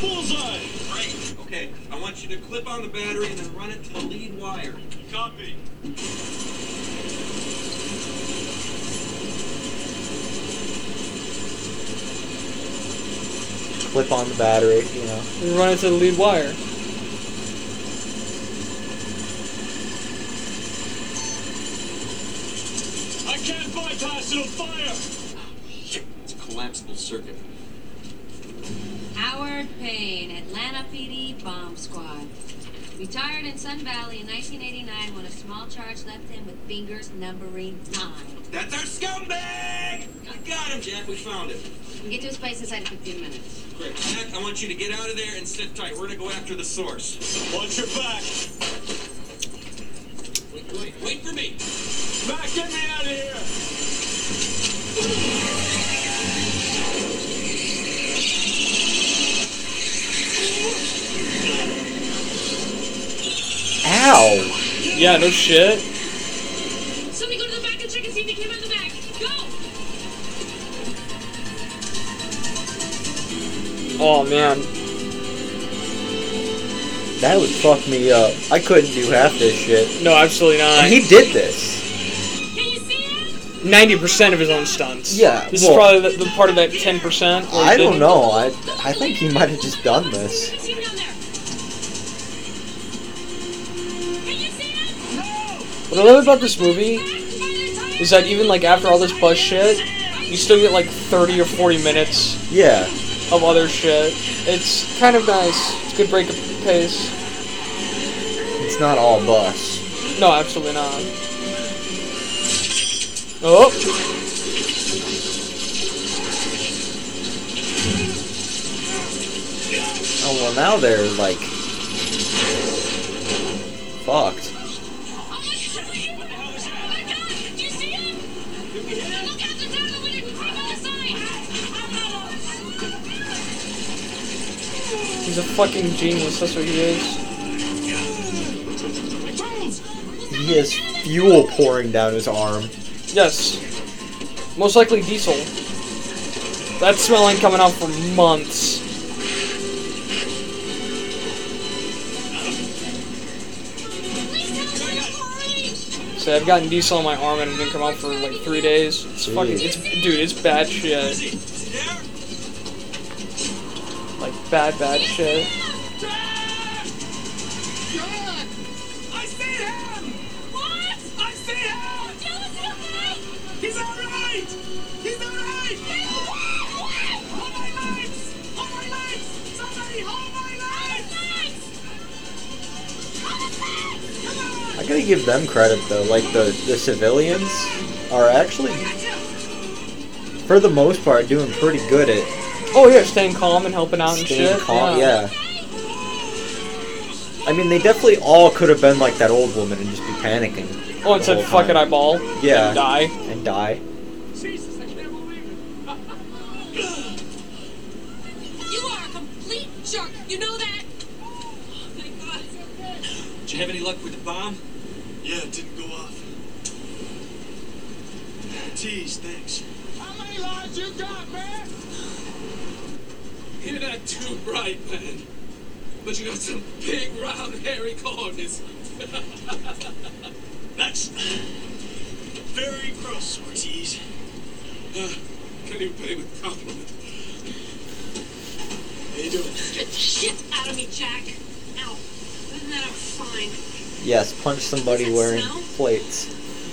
S6: Bullseye.
S13: Great. Okay, I want you to clip on the battery and then run it to the lead wire.
S6: Copy.
S2: Clip on the battery, you know.
S1: And run into the lead wire.
S6: I can't bypass it on fire.
S13: It's a collapsible circuit.
S14: Howard Payne, Atlanta PD Bomb Squad. Retired in Sun Valley in 1989 when a small charge left him with fingers numbering nine.
S13: That's our scumbag! We got him, Jack. We found him.
S14: We can get to his place inside of 15 minutes.
S13: Great. Jack, I want you to get out of there and sit tight. We're gonna go after the source.
S6: Watch your back.
S13: Wait, wait, wait for me.
S6: Mac, get me out of here.
S2: Ow!
S1: Yeah, no shit.
S12: Somebody go to the back and check and see if he came out the back. Go!
S1: Oh man.
S2: That would fuck me up. I couldn't do half this shit.
S1: No, absolutely not.
S2: And he did this.
S1: Ninety percent of his own stunts.
S2: Yeah,
S1: This
S2: well-
S1: is probably the, the part of that ten percent.
S2: I don't know. I I think he might have just done this.
S1: What I love about this movie is that even like after all this bus shit, you still get like thirty or forty minutes
S2: Yeah.
S1: of other shit. It's kind of nice. It's a good break of pace.
S2: It's not all bus.
S1: No, absolutely not. Oh.
S2: Oh well, now they're like fucked.
S1: He's a fucking genius, that's what he is.
S2: He has fuel pouring down his arm.
S1: Yes. Most likely diesel. That smell ain't coming out for months. So I've gotten diesel on my arm and it didn't come out for like three days. It's fucking, it's dude, it's bad shit. Like bad, bad shit.
S6: I see him! What? I see him! He's alright! He's alright! Hold my legs! Hold my legs! Somebody hold my legs!
S2: I I gotta give them credit though. Like the the civilians are actually, for the most part, doing pretty good at
S1: Oh yeah, staying calm and helping out and shit.
S2: calm. Yeah. I mean, they definitely all could have been like that old woman and just be panicking.
S1: Oh, and
S2: the
S1: said,
S2: whole
S1: "Fuck it. I ball."
S2: Yeah.
S1: And die.
S2: And die. Jesus, I can't believe it.
S12: you are a complete jerk. You know that? Oh, Thank God.
S13: Did you have any luck with the bomb?
S6: Yeah, it didn't go off. Tease, thanks.
S4: How many lives you got, man? You're not too bright, man. But you got some big, round, hairy corners.
S6: That's very gross, Ortiz.
S4: Uh, can't even pay with compliment.
S6: How you doing?
S12: Get the shit out of me, Jack. Ow. Other than that, I'm fine.
S2: Yes, punch somebody wearing
S12: smell?
S2: plates.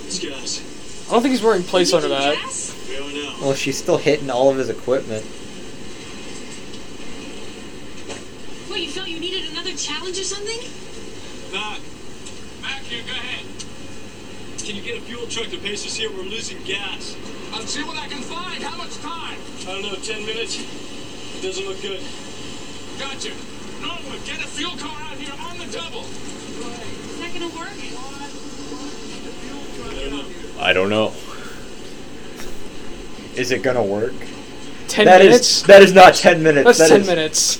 S6: It's gas.
S1: I don't think he's wearing plates under that.
S12: Gas?
S6: We don't know.
S2: Well, she's still hitting all of his equipment.
S12: What, you needed another challenge or something?
S4: Knock. Back here, go ahead.
S6: Can you get a fuel truck to pace us here? We're losing gas.
S4: I'll see what I can find. How much time?
S6: I don't know, 10 minutes? It doesn't look good.
S4: Gotcha. Norwood, get a fuel car out here on the double.
S12: Is that gonna work?
S6: I don't know.
S2: I don't know. Is it gonna work?
S1: Ten
S2: That is-
S1: minutes.
S2: that is not ten minutes.
S1: That's
S2: That
S1: ten
S2: is-
S1: minutes.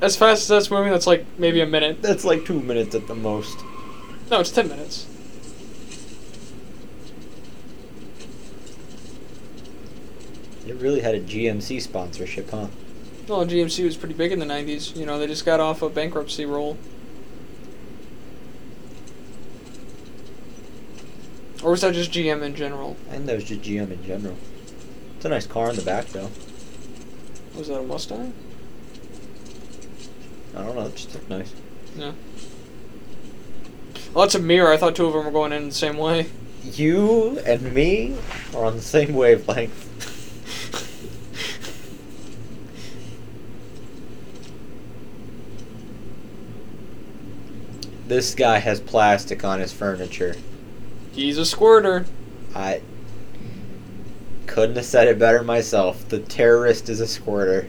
S1: As fast as that's moving, that's like maybe a minute.
S2: That's like two minutes at the most.
S1: No, it's ten minutes.
S2: It really had a GMC sponsorship, huh?
S1: Well, GMC was pretty big in the '90s. You know, they just got off a bankruptcy roll. Or was that just GM in general?
S2: I think that was just GM in general. It's a nice car in the back, though.
S1: Was that a Mustang?
S2: I don't know. It just looked nice.
S1: Yeah. Well, that's a mirror. I thought two of them were going in the same way.
S2: You and me are on the same wavelength. this guy has plastic on his furniture.
S1: He's a squirter.
S2: I couldn't have said it better myself. The terrorist is a squirter.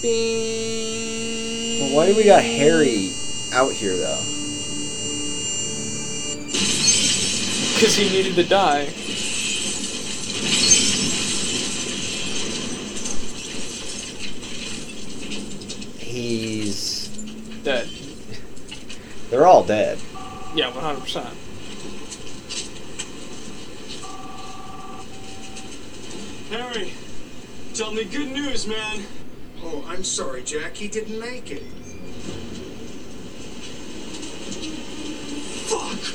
S2: But why do we got Harry out here though?
S1: Because he needed to die.
S2: He's
S1: Dead.
S2: they're all dead.
S1: Yeah, 100%.
S6: Harry, tell me good news, man.
S9: Oh, I'm sorry, Jack. He didn't make it.
S6: Fuck!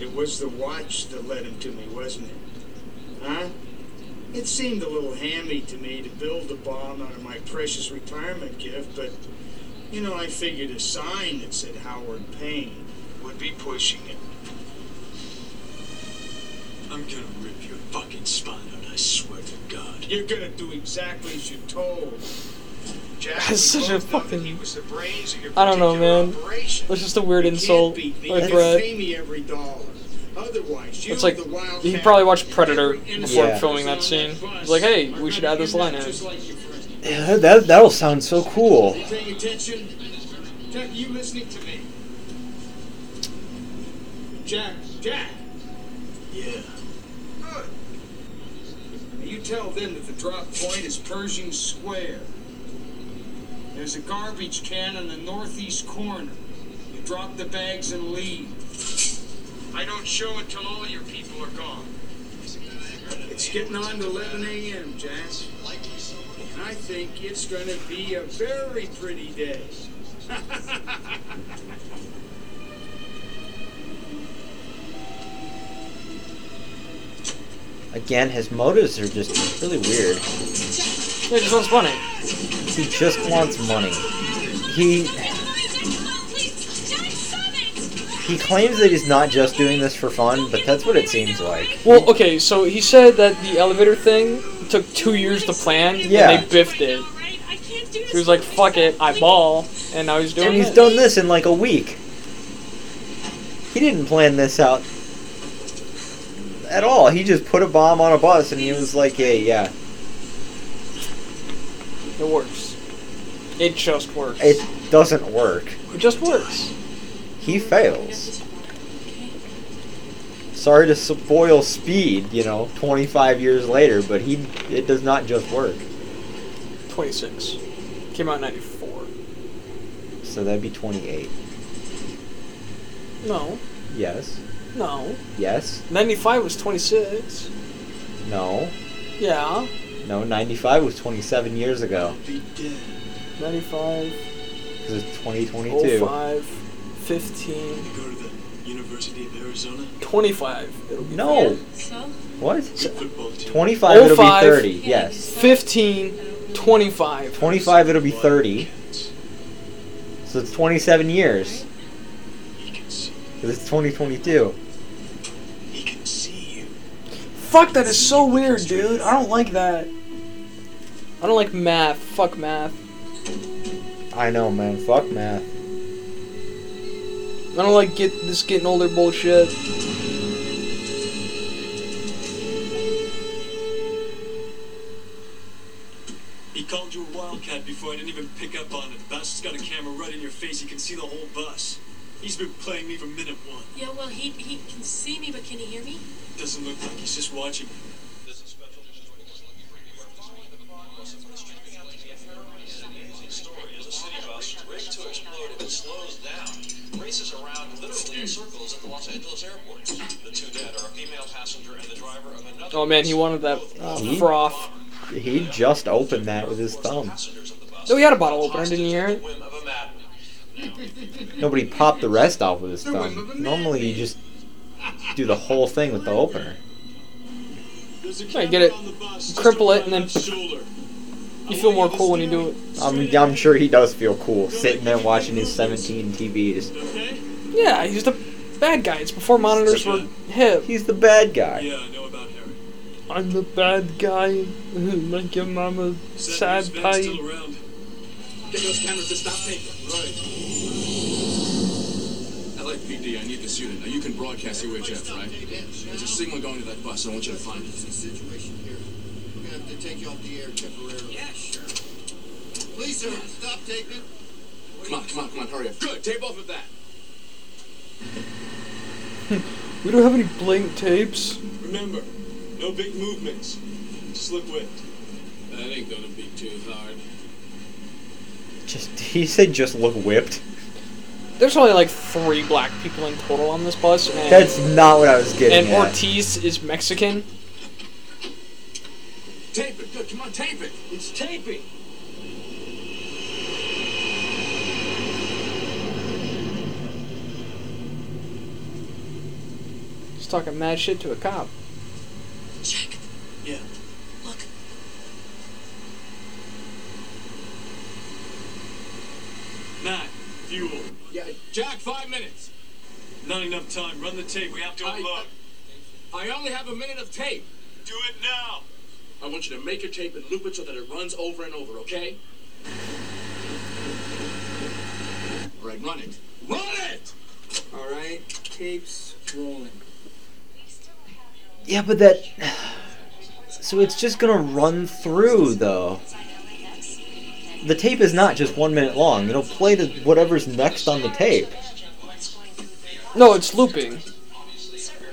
S9: It was the watch that led him to me, wasn't it? Huh? It seemed a little hammy to me to build a bomb out of my precious retirement gift, but, you know, I figured a sign that said Howard Payne would be pushing it.
S6: I'm gonna rip your fucking spine out, I swear to God.
S9: You're gonna do exactly as you're told. Jack,
S1: That's such a
S9: both know that
S1: fucking-
S9: He was the brains of your
S1: I don't know, man.
S9: operation.
S1: That's just a weird
S9: You
S1: insult
S9: can't beat me.
S1: with
S9: You
S1: Brad.
S9: pay me every dollar. Otherwise, you,
S1: It's like
S9: the wild
S1: he probably watched Predator before
S2: Yeah.
S1: filming that scene. He's like, hey, we should add this line in.
S9: Just like your friend.
S2: Yeah, that that'll sound so cool.
S9: Are Jack, are you listening to me? Jack, Jack.
S6: Yeah.
S9: Tell them that the drop point is Pershing Square. There's a garbage can in the northeast corner. You drop the bags and leave. I don't show it till all your people are gone. It's getting on to 11 a.m., Jack. And I think it's going to be a very pretty day.
S2: Again, his motives are just really weird.
S1: He just wants money.
S2: He just wants money. He he claims that he's not just doing this for fun, but that's what it seems like.
S1: Well, okay, so he said that the elevator thing took two years to plan,
S2: Yeah.
S1: and they biffed it. He was like, "Fuck it, I ball," and now he's doing it.
S2: and he's
S1: this.
S2: done this in like a week. He didn't plan this out at all. He just put a bomb on a bus and he was like, "Hey, yeah,
S1: It works. It just works.
S2: it doesn't work."
S1: It just works.
S2: He fails. Sorry to spoil speed, you know, 25 years later, but he it does not just work.
S1: 26. Came out in 94.
S2: So that'd be 28.
S1: No.
S2: Yes.
S1: No.
S2: Yes.
S1: 95 was 26.
S2: No.
S1: Yeah.
S2: No, 95 was 27 years ago.
S1: 95.
S2: Because it's 2022.
S1: 05. 15.
S6: Go to the University of Arizona.
S1: 25. It'll be
S2: No.
S12: So?
S2: What?
S6: Football team.
S2: 25 it'll be
S1: 05.
S2: 30. Yes.
S1: 15. 25.
S2: 25 it'll be 30. So it's 27 years. Because it's 2022.
S6: He can see you.
S1: Fuck, that is so weird, dude. I don't like that. I don't like math. Fuck math.
S2: I know, man. Fuck math.
S1: I don't like get this getting older bullshit.
S6: He called you a wildcat before I didn't even pick up on it. Bastard's got a camera right in your face. He can see the whole bus. He's been playing me from minute one.
S12: Yeah, well, he, he can see me, but can he hear me?
S6: Doesn't look like he's just watching me.
S19: story is a city bus rigged to explode if it slows down. Races around literally in circles at the Los Angeles airport. The two dead are a female passenger and the driver of another.
S1: Oh man, he wanted that uh,
S2: He-
S1: froth.
S2: He just opened that with his thumb.
S1: Oh, he had a bottle opener, didn't you hear it?
S2: Nobody popped the rest off with his thumb. Normally you just do the whole thing with the opener.
S1: I get it. Cripple it, and then you feel more cool when you do it.
S2: I'm, I'm sure he does feel cool sitting there watching his 17 TVs.
S1: Yeah, he's the bad guy. It's before monitors were hip.
S2: He's the bad guy.
S6: Yeah, I know about Harry.
S1: I'm the bad guy. Make your mama sad pie.
S4: Get those cameras to stop taping.
S6: Right.
S4: LAPD, I need this unit. Now you can broadcast UHF, right? There's a signal going to that bus. I want you to find it.
S3: situation here. We're gonna have to take you off the air temporarily. Yeah, sure. Please, sir, stop taping.
S4: Come on, come on, come on, hurry up. Good, tape off of that.
S1: We don't have any blank tapes.
S6: Remember, no big movements. Just look whipped.
S4: That ain't gonna be too hard.
S2: Just he said just look whipped.
S1: There's only like three black people in total on this bus. And,
S2: That's not what I was getting
S1: And
S2: at.
S1: Ortiz is Mexican.
S4: Tape it. Good, come on, tape it.
S6: It's taping.
S1: He's talking mad shit to a cop.
S12: Check.
S6: Yeah.
S12: Look.
S6: Matt, fuel.
S4: Yeah, Jack, five minutes.
S6: Not enough time. Run the tape. We have to unload.
S4: I only have a minute of tape.
S6: Do it now.
S4: I want you to make your tape and loop it so that it runs over and over, okay? All right, run it. Run it!
S9: All right, tapes rolling.
S2: Yeah, but that. So it's just gonna run through though. The tape is not just one minute long. It'll play the whatever's next on the tape.
S1: No, it's looping.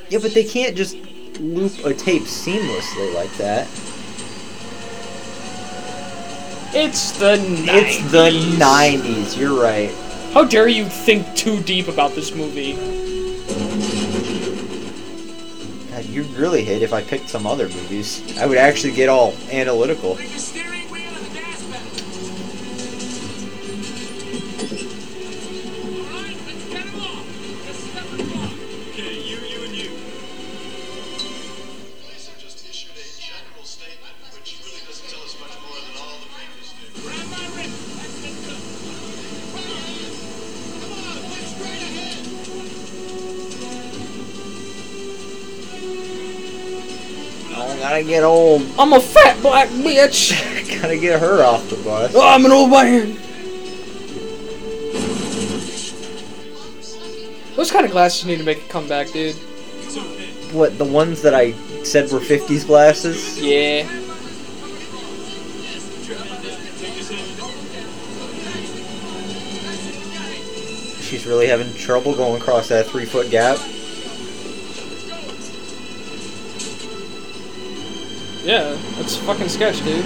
S2: Yeah, but they can't just loop a tape seamlessly like that.
S1: It's the 90s.
S2: It's the 90s, you're right.
S1: How dare you think too deep about this movie?
S2: God, you'd really hate if I picked some other movies. I would actually get all analytical. Gotta get old.
S1: I'm a fat black bitch.
S2: gotta get her off the bus.
S1: Oh, I'm an old man. Those kind of glasses need to make a comeback, dude.
S2: What, the ones that I said were 50s glasses?
S1: Yeah.
S2: She's really having trouble going across that three foot gap.
S1: Yeah, that's fucking sketch, dude.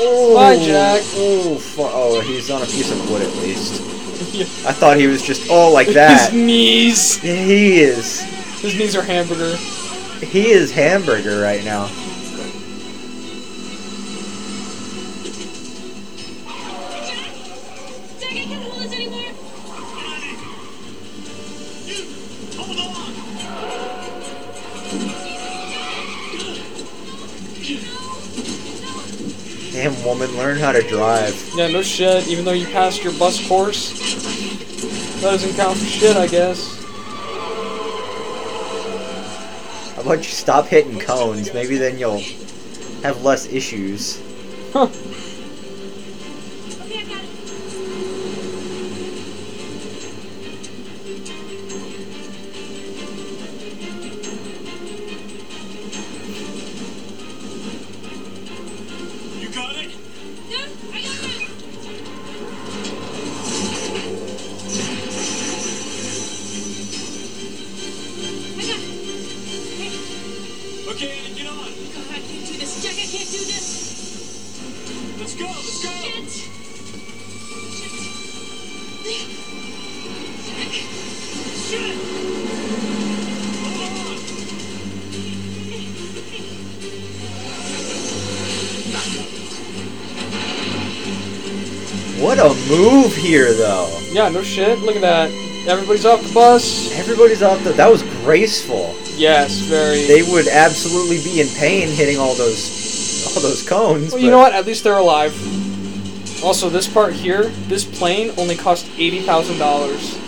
S2: Oh,
S1: Bye, Jack.
S2: Oh, oh, he's on a piece of wood at least. I thought he was just oh like that.
S1: His knees.
S2: He is.
S1: His knees are hamburger.
S2: He is hamburger right now. How to drive.
S1: Yeah, no shit. Even though you passed your bus course, that doesn't count for shit, I guess.
S2: How about you stop hitting cones? Maybe then you'll have less issues.
S1: Yeah, no shit. Look at that. Everybody's off the bus.
S2: Everybody's off the. That was graceful.
S1: Yes, very.
S2: They would absolutely be in pain hitting all those, all those cones.
S1: Well, you know what? At least they're alive. Also, this part here, this plane only cost eighty thousand dollars.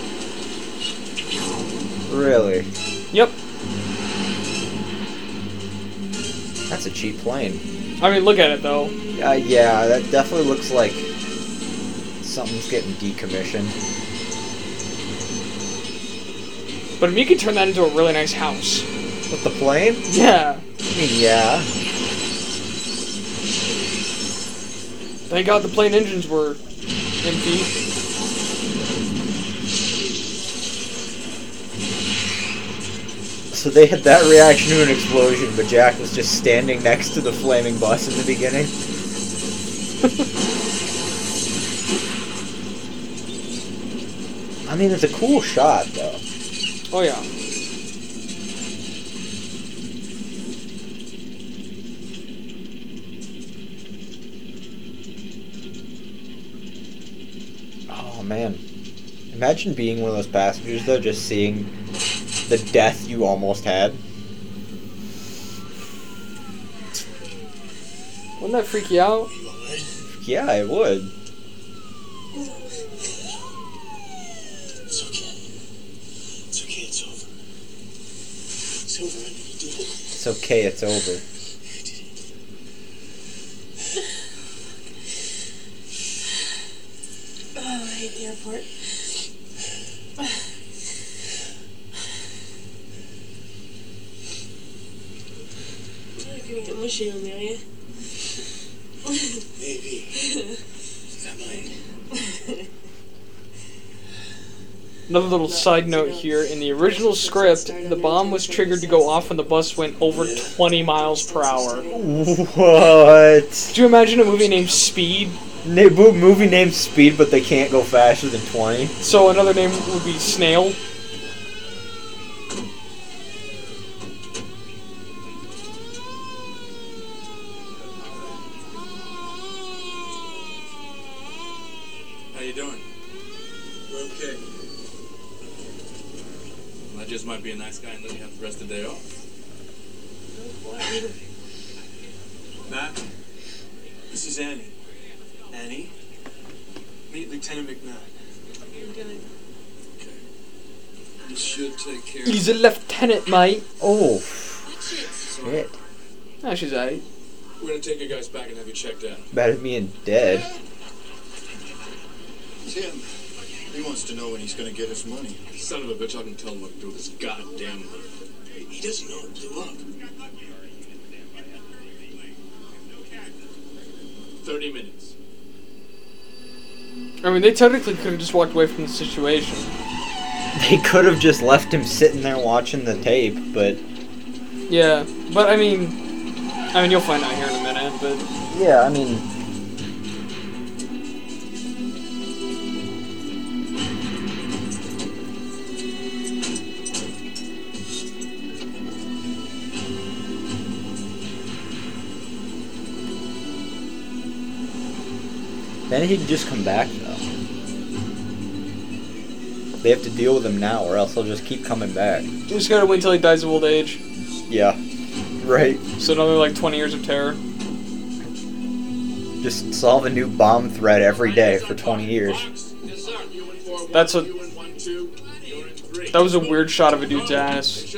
S2: Really?
S1: Yep.
S2: That's a cheap plane.
S1: I mean, look at it though.
S2: Uh, yeah, that definitely looks like something's getting decommissioned.
S1: But we could turn that into a really nice house.
S2: With the plane?
S1: Yeah.
S2: I mean, yeah.
S1: Thank God the plane engines were empty.
S2: So they had that reaction to an explosion, but Jack was just standing next to the flaming bus in the beginning. I mean, it's a cool shot, though.
S1: Oh yeah.
S2: Oh man. Imagine being one of those passengers though, just seeing the death you almost had.
S1: Wouldn't that freak you out?
S2: Yeah, it would.
S8: It's okay. It's okay, it's over. It's over, Andy. You did it.
S2: It's okay, it's over.
S12: Oh, I hate the airport. You're gonna get mushy on me, are you?
S8: Maybe. I might.
S1: Another little side note here: in the original script, the bomb was triggered to go off when the bus went over 20 miles per hour.
S2: What?
S1: Could you imagine a movie named Speed?
S2: Na- mo- movie named Speed, but they can't go faster than 20.
S1: So another name would be Snail.
S4: How you doing?
S8: We're okay.
S4: I just might be a nice guy and let you have the rest of the day off.
S8: Mac,
S24: This is Annie. Annie? Meet Lieutenant McMahon.
S3: This should take care
S1: He's a lieutenant, mate.
S2: Oh, shit.
S1: Ah, she's alright.
S4: We're gonna take you guys back and have you checked out.
S2: Better than being dead.
S3: Tim, he wants to know when he's gonna get his money.
S4: Son of a bitch, I can tell him what to do with this goddamn money.
S3: He doesn't know it blew up.
S4: Thirty minutes.
S1: I mean, they technically could have just walked away from the situation.
S2: They could have just left him sitting there watching the tape, but
S1: Yeah, but I mean, I mean, you'll find out here in a minute. But
S2: yeah, I mean, then he'd just come back though. They have to deal with him now, or else he'll just keep coming back.
S1: you just gotta wait until he dies of old age.
S2: Yeah, right.
S1: So another like 20 years of terror.
S2: Just solve a new bomb threat every day for 20 years.
S1: That's a. That was a weird shot of a dude's
S4: Make
S1: ass.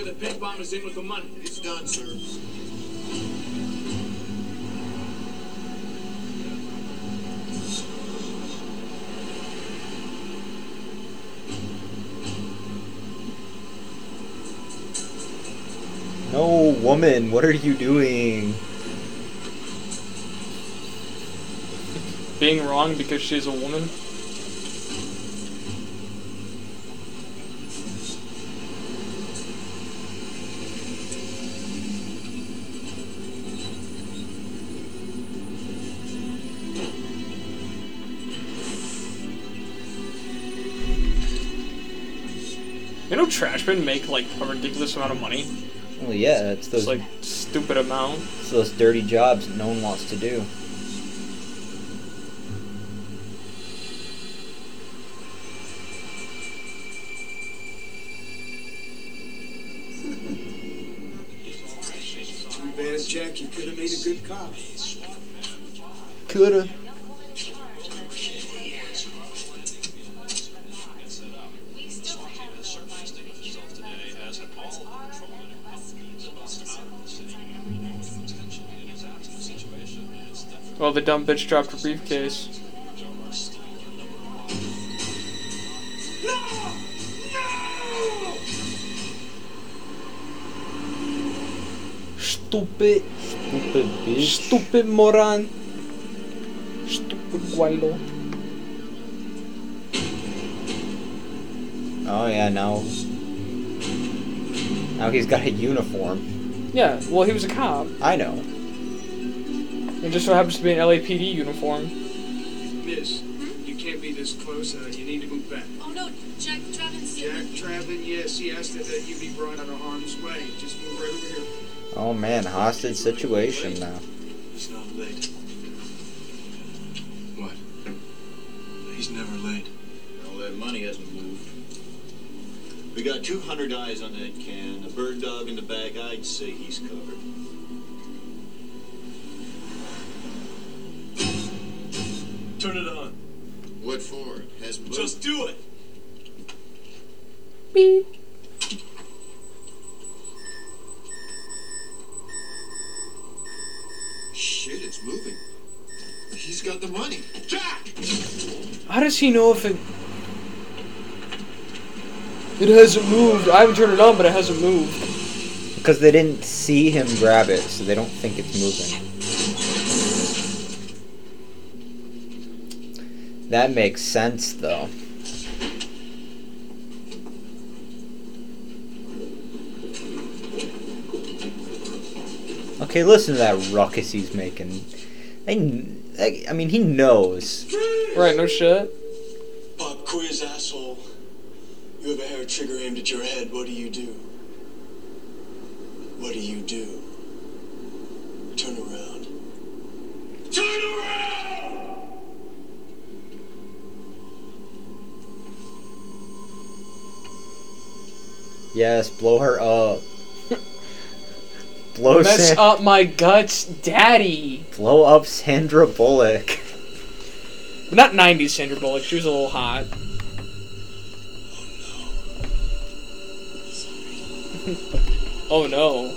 S2: No, woman, what are you doing?
S1: Being wrong because she's a woman. You know, trash bin make like a ridiculous amount of money.
S2: Well, yeah, it's those
S1: It's like stupid amount.
S2: it's those dirty jobs that no one wants to do.
S9: Too bad, Jack. You could have made a good cop.
S2: Coulda.
S1: Dumb bitch dropped her briefcase. Stupid.
S2: Stupid bitch.
S1: Stupid moron. Stupid guaylo.
S2: Oh yeah, now. Now he's got a uniform.
S1: Yeah, well, he was a cop.
S2: I know.
S1: It just so happens to be an LAPD uniform.
S9: Miss, you can't be this close. Uh, you need to move back.
S12: Oh no, Jack Traven's
S9: Jack Traven, yes, he asked that uh, you be brought out of harm's way. Just move right over here.
S2: Oh man, hostage situation now.
S8: He's not late. What? He's never late.
S3: All that money hasn't moved. We got 200 eyes on that can. A bird dog in the bag, I'd say he's covered.
S24: Turn it on.
S3: What for? Hasn't moved.
S24: Just do it.
S1: Beep.
S3: Shit, it's moving. He's got the money. Jack!
S1: How does he know if it? It hasn't moved. I haven't turned it on, but it hasn't moved.
S2: Because they didn't see him grab it, so they don't think it's moving. That makes sense, though. Okay, listen to that ruckus he's making. I, I, I mean, he knows.
S1: Right? No shit.
S8: Pop Quiz, asshole. You have a hair trigger aimed at your head. What do you do? What do you do? Turn around. Turn around!
S2: Yes, blow her up. Blow
S1: Mess
S2: San-
S1: up my guts, daddy.
S2: blow up Sandra Bullock.
S1: But not 90s Sandra Bullock. She was a little hot. oh no.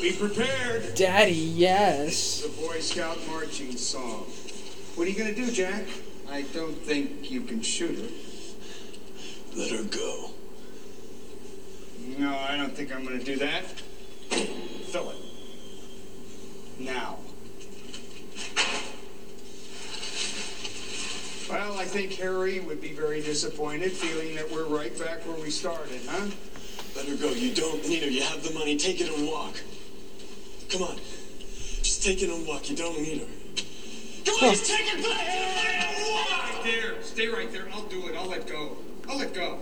S9: Be prepared.
S1: Daddy, yes.
S9: The Boy Scout marching song. What are you gonna do, Jack? I don't think you can shoot her.
S8: Let her go.
S9: No, I don't think I'm gonna do that. Fill it. Now. Well, I think Harry would be very disappointed, feeling that we're right back where we started, huh?
S8: Let her go. You don't need her. You have the money. Take it and walk. Come on. Just take it and walk. You don't need her.
S9: Come on, just take it back! Right there. Stay right there. I'll do it. I'll let go. I'll let go.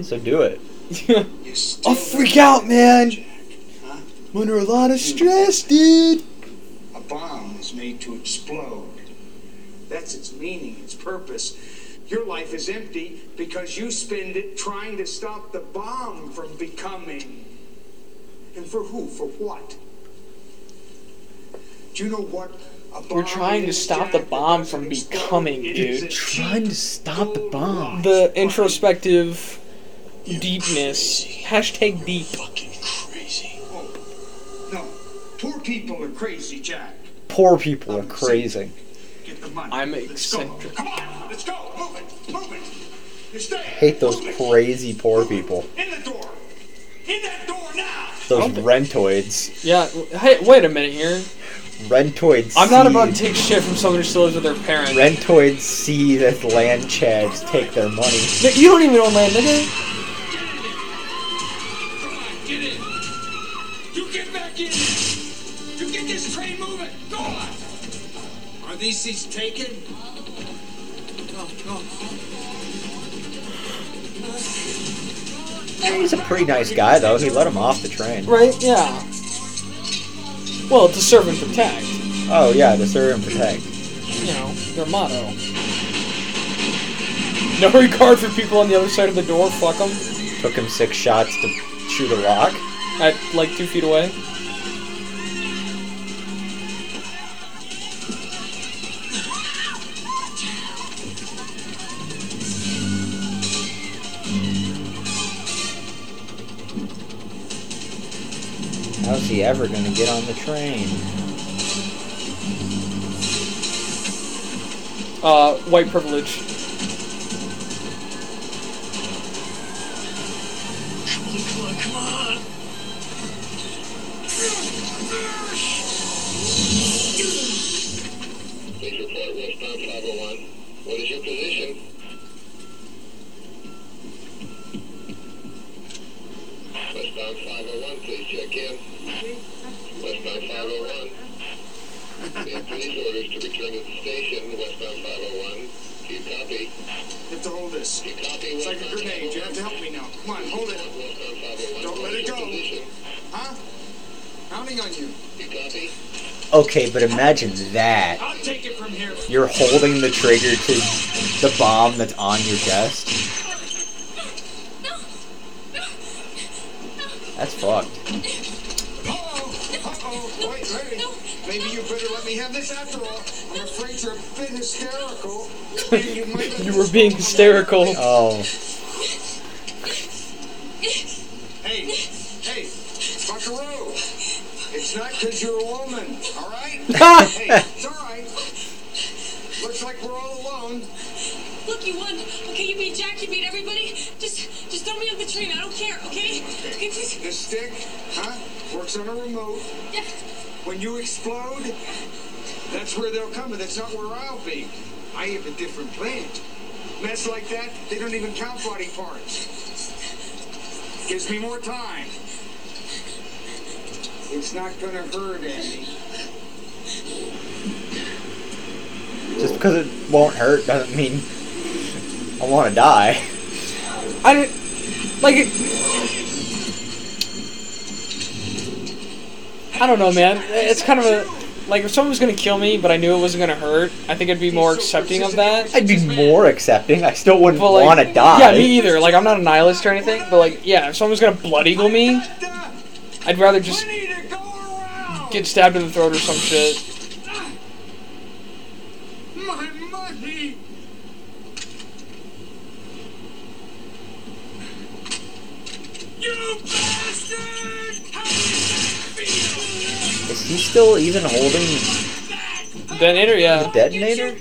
S9: Yeah.
S2: So do it.
S1: I'll freak out, man. I'm under a lot of stress, dude.
S9: A bomb is made to explode. That's its meaning, its purpose. Your life is empty because you spend it trying to stop the bomb from becoming. And for who? For what? Do you know what a bomb
S1: We're trying to stop the bomb from becoming,
S9: It is a
S1: dude.
S2: Trying to stop the bomb.
S1: The introspective deepness. Hashtag deep. Fucking crazy. Whoa.
S9: No, poor people are crazy, Jack.
S2: Poor people are um, crazy.
S9: Get the money.
S1: I'm
S9: Let's go.
S1: eccentric.
S9: Come on, let's go. Move it. Move it. You stay.
S2: Hate those crazy poor people.
S9: In the door. In that door now.
S2: Those rentoids.
S1: Yeah, hey, wait a minute here.
S2: Rentoids.
S1: I'm not about to take shit from someone who still lives with their parents.
S2: Rentoids see that land chads take their money.
S1: You don't even own land, nigga.
S9: Are these seats taken? Go, go.
S2: He's a pretty nice guy, though. He let him off the train.
S1: Right? Yeah. Well, to serve and protect.
S2: Oh, yeah, to serve and protect.
S1: You know, their motto. No regard for people on the other side of the door. Fuck them.
S2: Took him six shots to shoot a rock.
S1: At like two feet away.
S2: How's he ever gonna get on the train?
S1: Uh, white privilege.
S8: Come on, come on.
S26: Please report westbound 501. What is your position? Westbound 501, please check in. Westbound 501. We have police orders to return to the station, westbound 501. Do you copy?
S9: You have to hold this.
S26: You copy
S9: It's like a grenade. You have to help me now. Come on, hold it.
S26: Oh
S9: Don't let
S26: What
S9: it
S26: is your
S9: go.
S26: position?
S9: Huh? Counting on you.
S26: You copy?
S2: Okay, but imagine that.
S9: I'll take it from here.
S2: You're holding the trigger to the bomb that's on your chest. That's fucked.
S9: Uh-oh. Wait, wait. Maybe you better let me have this after all. I'm afraid you're a bit hysterical. You
S1: You were being hysterical.
S2: Oh.
S9: Hey, hey, Buckaroo. It's not because you're a woman, all right? hey, it's all right. Looks like we're all alone.
S12: Look, you won. Okay, you beat Jack, you beat everybody. Just, just throw me on the train. I don't care. Okay? Okay, please.
S9: This stick, huh, works on a remote.
S12: Yeah.
S9: When you explode, that's where they'll come, and that's not where I'll be. I have a different plan. Mess like that, they don't even count body parts. Gives me more time. It's not gonna hurt, any.
S2: Just because it won't hurt doesn't mean I want to die.
S1: I didn't like it. I don't know, man. It's kind of a like if someone was gonna kill me, but I knew it wasn't gonna hurt. I think I'd be more accepting of that.
S2: I'd be more accepting. I still wouldn't
S1: But, like,
S2: want to die.
S1: Yeah, me either. Like I'm not a nihilist or anything, but like, yeah, if someone's gonna blood eagle me, I'd rather just get stabbed in the throat or some shit.
S2: Still even holding
S1: Detonator,
S2: the
S1: yeah.
S2: detonator?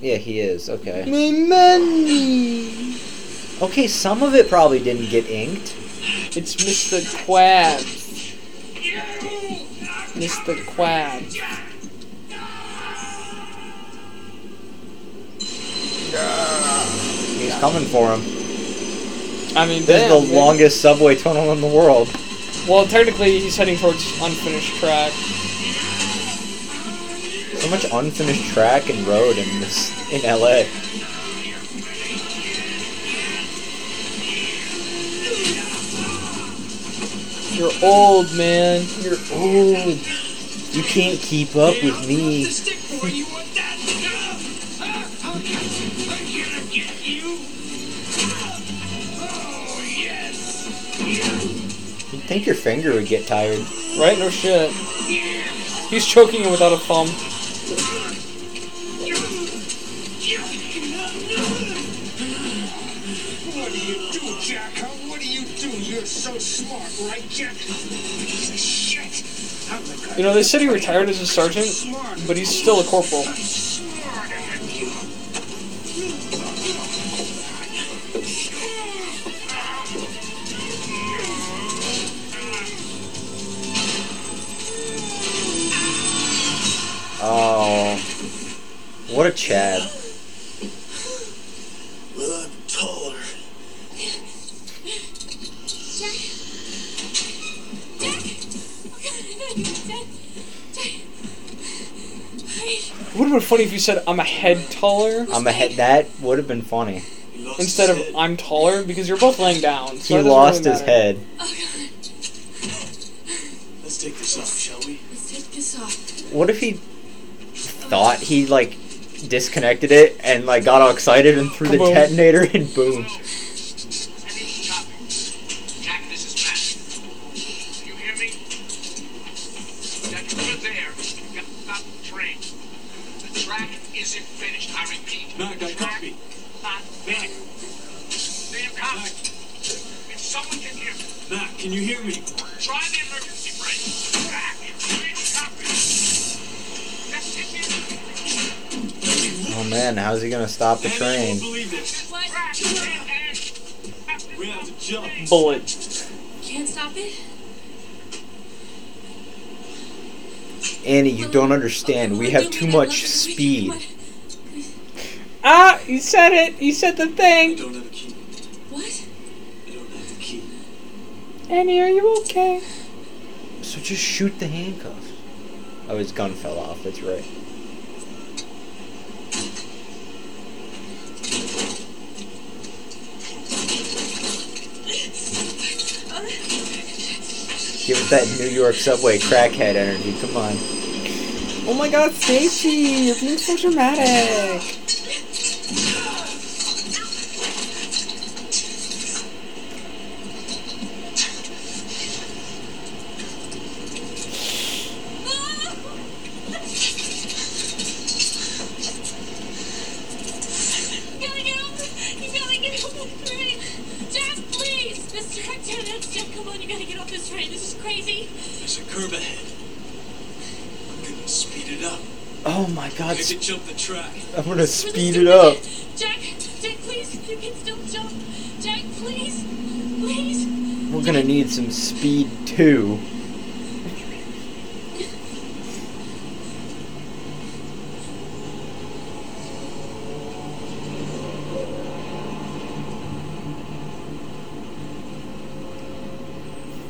S2: Yeah, he is. Okay.
S1: My money.
S2: Okay, some of it probably didn't get inked.
S1: It's Mr. Quabs. Mr. Quabs.
S2: He's coming for him.
S1: I mean,
S2: This
S1: damn,
S2: is the
S1: man.
S2: longest subway tunnel in the world.
S1: Well, technically, he's heading towards unfinished track.
S2: So much unfinished track and road in this in LA.
S1: You're old, man. You're old.
S2: You can't keep up with me. Think your finger would get tired.
S1: Right? No shit. He's choking it without a thumb.
S9: What do you do, Jack? Huh? What do you do? You're so smart, right, Jack? Piece of shit. I'm the guy
S1: You know, they said he retired as a sergeant, but he's still a corporal.
S2: Oh, what a Chad.
S8: Well, I'm taller.
S1: It would have been funny if you said, I'm a head taller,
S2: I'm a head. That would have been funny.
S1: instead of I'm taller, because you're both laying down.
S2: He
S1: So it doesn't
S2: lost
S1: really
S2: his
S1: matter.
S2: head.
S8: Let's take this off, shall we?
S22: Let's take this off.
S2: What if he thought he like disconnected it and like got all excited and threw the
S1: Kaboom.
S2: detonator and boom?
S21: Jack, this. You hear me? Jack, you're there. You
S2: man, how's he gonna stop the train?
S24: We have to jump.
S1: Bullet.
S22: Can't stop it?
S2: Annie, you don't understand. We have too much speed.
S1: Ah, you said it. You said the thing.
S8: don't have a key.
S22: What?
S8: I don't have the key.
S1: Annie, are you okay?
S2: So just shoot the handcuffs. Oh, his gun fell off. That's right. That New York subway crackhead energy. Come on.
S1: Oh my god, Stacy, you're being so dramatic.
S8: Can jump the track.
S2: I'm gonna speed it up.
S22: Jack, Jack, please. You can still jump. Jack, please. Please.
S2: We're gonna need some speed too.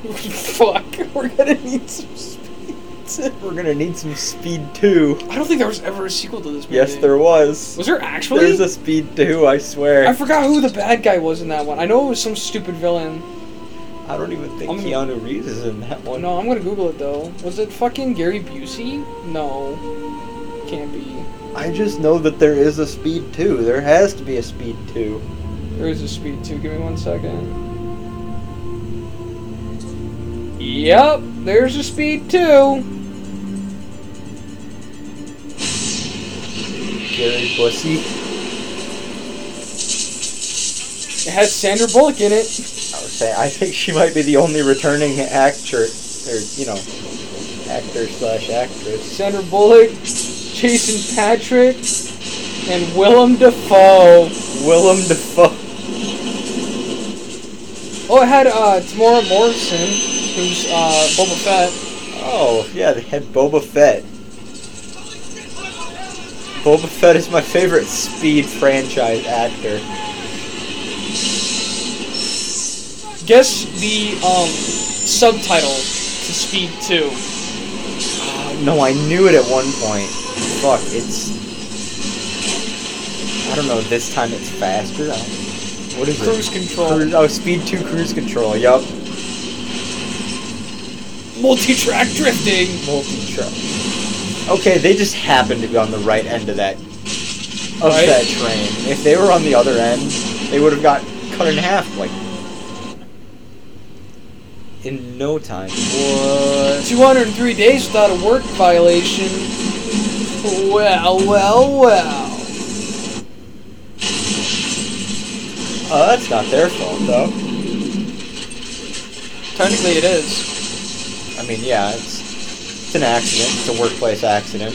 S1: Fuck, we're gonna need some
S2: We're gonna need some speed too.
S1: I don't think there was ever a sequel to this movie.
S2: Yes, there was.
S1: Was there actually?
S2: There's a speed two. I swear.
S1: I forgot who the bad guy was in that one. I know it was some stupid villain.
S2: I don't even think
S1: I'm gonna-
S2: Keanu Reeves is in that one.
S1: No, I'm gonna Google it though. Was it fucking Gary Busey? No, can't be.
S2: I just know that there is a Speed 2. There has to be a Speed 2.
S1: There is a Speed 2. Give me one second. Yep, there's a Speed 2.
S2: Gary Busey.
S1: It has Sandra Bullock in it.
S2: I would say I think she might be the only returning actor, or you know, actor slash actress.
S1: Sandra Bullock, Jason Patric, and Willem Dafoe.
S2: Willem Dafoe.
S1: Oh, it had uh, Temuera Morrison, who's uh, Boba Fett.
S2: Oh yeah, they had Boba Fett. Boba Fett is my favorite Speed franchise actor.
S1: Guess the um, subtitle to Speed 2.
S2: Uh, no, I knew it at one point. Fuck, it's. I don't know. This time it's faster. What is
S1: Cruise
S2: it?
S1: control.
S2: Cruise, oh, Speed Two cruise control. Yup.
S1: Multi-track drifting.
S2: Multi-track. Okay, they just happened to be on the right end of that of
S1: Right.
S2: that train. If they were on the other end, they would have got cut in half like in no time. What?
S1: 203 days without a work violation. Well, well, well.
S2: Oh, that's not their fault though.
S1: Technically, it is.
S2: I mean, yeah, it's it's an accident. It's a workplace accident.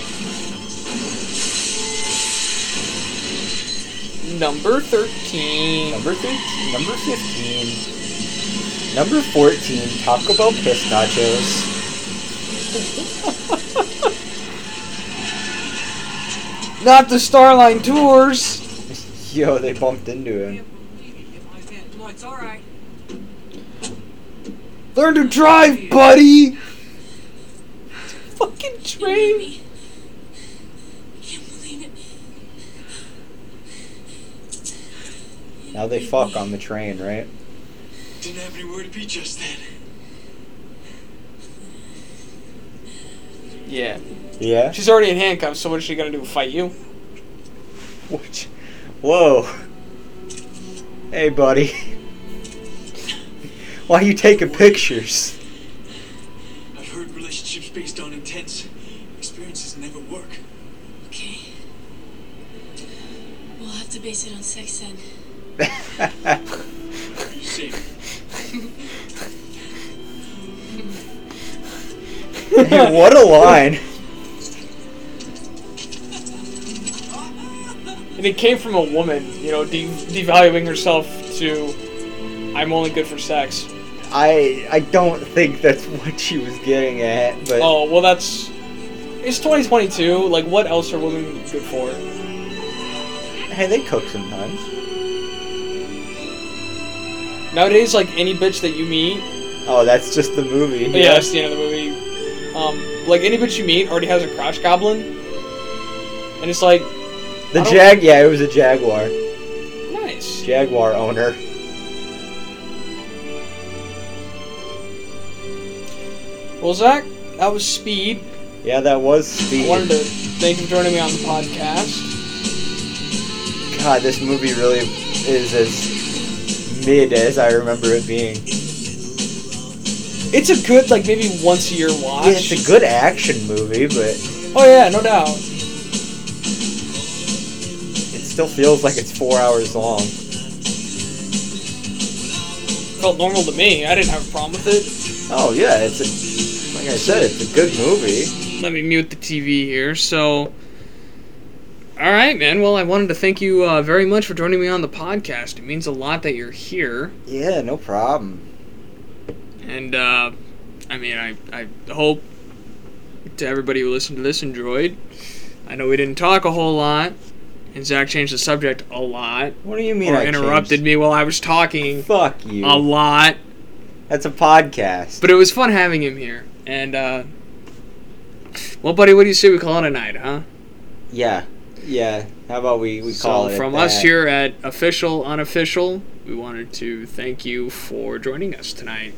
S1: Number 13.
S2: Number 13, number 15, number 14, Taco Bell Piss Nachos.
S1: Not the Starline Tours.
S2: Yo, they bumped into him.
S20: No, it's alright.
S1: Learn to drive, buddy. Fucking train. Can't believe it.
S2: Now they fuck on the train, right?
S24: Didn't have anywhere to be just then.
S1: Yeah.
S2: Yeah.
S1: She's already in handcuffs, so what is she gonna do? Fight you?
S2: Which, whoa. Hey, buddy. Why are you taking pictures?
S24: I've heard relationships based on intense experiences never work.
S22: Okay. We'll have to base it on sex then.
S24: Same.
S2: Hey, what a line.
S1: And it came from a woman, you know, de- devaluing herself to, I'm only good for sex.
S2: I I don't think that's what she was getting at, but
S1: Oh, well, that's. It's 2022. Like, what else are women good for?
S2: hey, they cook sometimes.
S1: Nowadays, like, any bitch that you meet.
S2: Oh, that's just the movie.
S1: Oh, yeah, that's the end of the movie. Um, like, any bitch you meet already has a crotch goblin. And it's like.
S2: The Jag, yeah, it was a Jaguar.
S1: Nice.
S2: Jaguar owner.
S1: Well, Zach, that was Speed.
S2: Yeah, that was
S1: I
S2: Speed.
S1: wanted to thank you for joining me on the podcast.
S2: God, this movie really is as mid as I remember it being.
S1: It's a good, like, maybe once a year watch.
S2: Yeah, it's a good action movie, but
S1: Oh, yeah, no doubt.
S2: it still feels like it's four hours long.
S1: Felt normal to me. I didn't have a problem with it.
S2: Oh yeah, it's a, like I said, it's a good movie.
S1: Let me mute the TV here. So, all right, man. Well, I wanted to thank you uh, very much for joining me on the podcast. It means a lot that you're here,
S2: Yeah, no problem.
S1: and uh, I mean, I I hope to everybody who listened to this enjoyed. I know we didn't talk a whole lot, and Zach changed the subject a lot.
S2: What do you mean
S1: Or
S2: I
S1: interrupted
S2: changed?
S1: me while I was talking
S2: Fuck you.
S1: a lot.
S2: That's a podcast.
S1: But it was fun having him here. And, uh, well, buddy, what do you say we call it a night, huh?
S2: Yeah, yeah. How about we we call
S1: so,
S2: it? at
S1: from us
S2: that?
S1: here at Official Unofficial, we wanted to thank you for joining us tonight.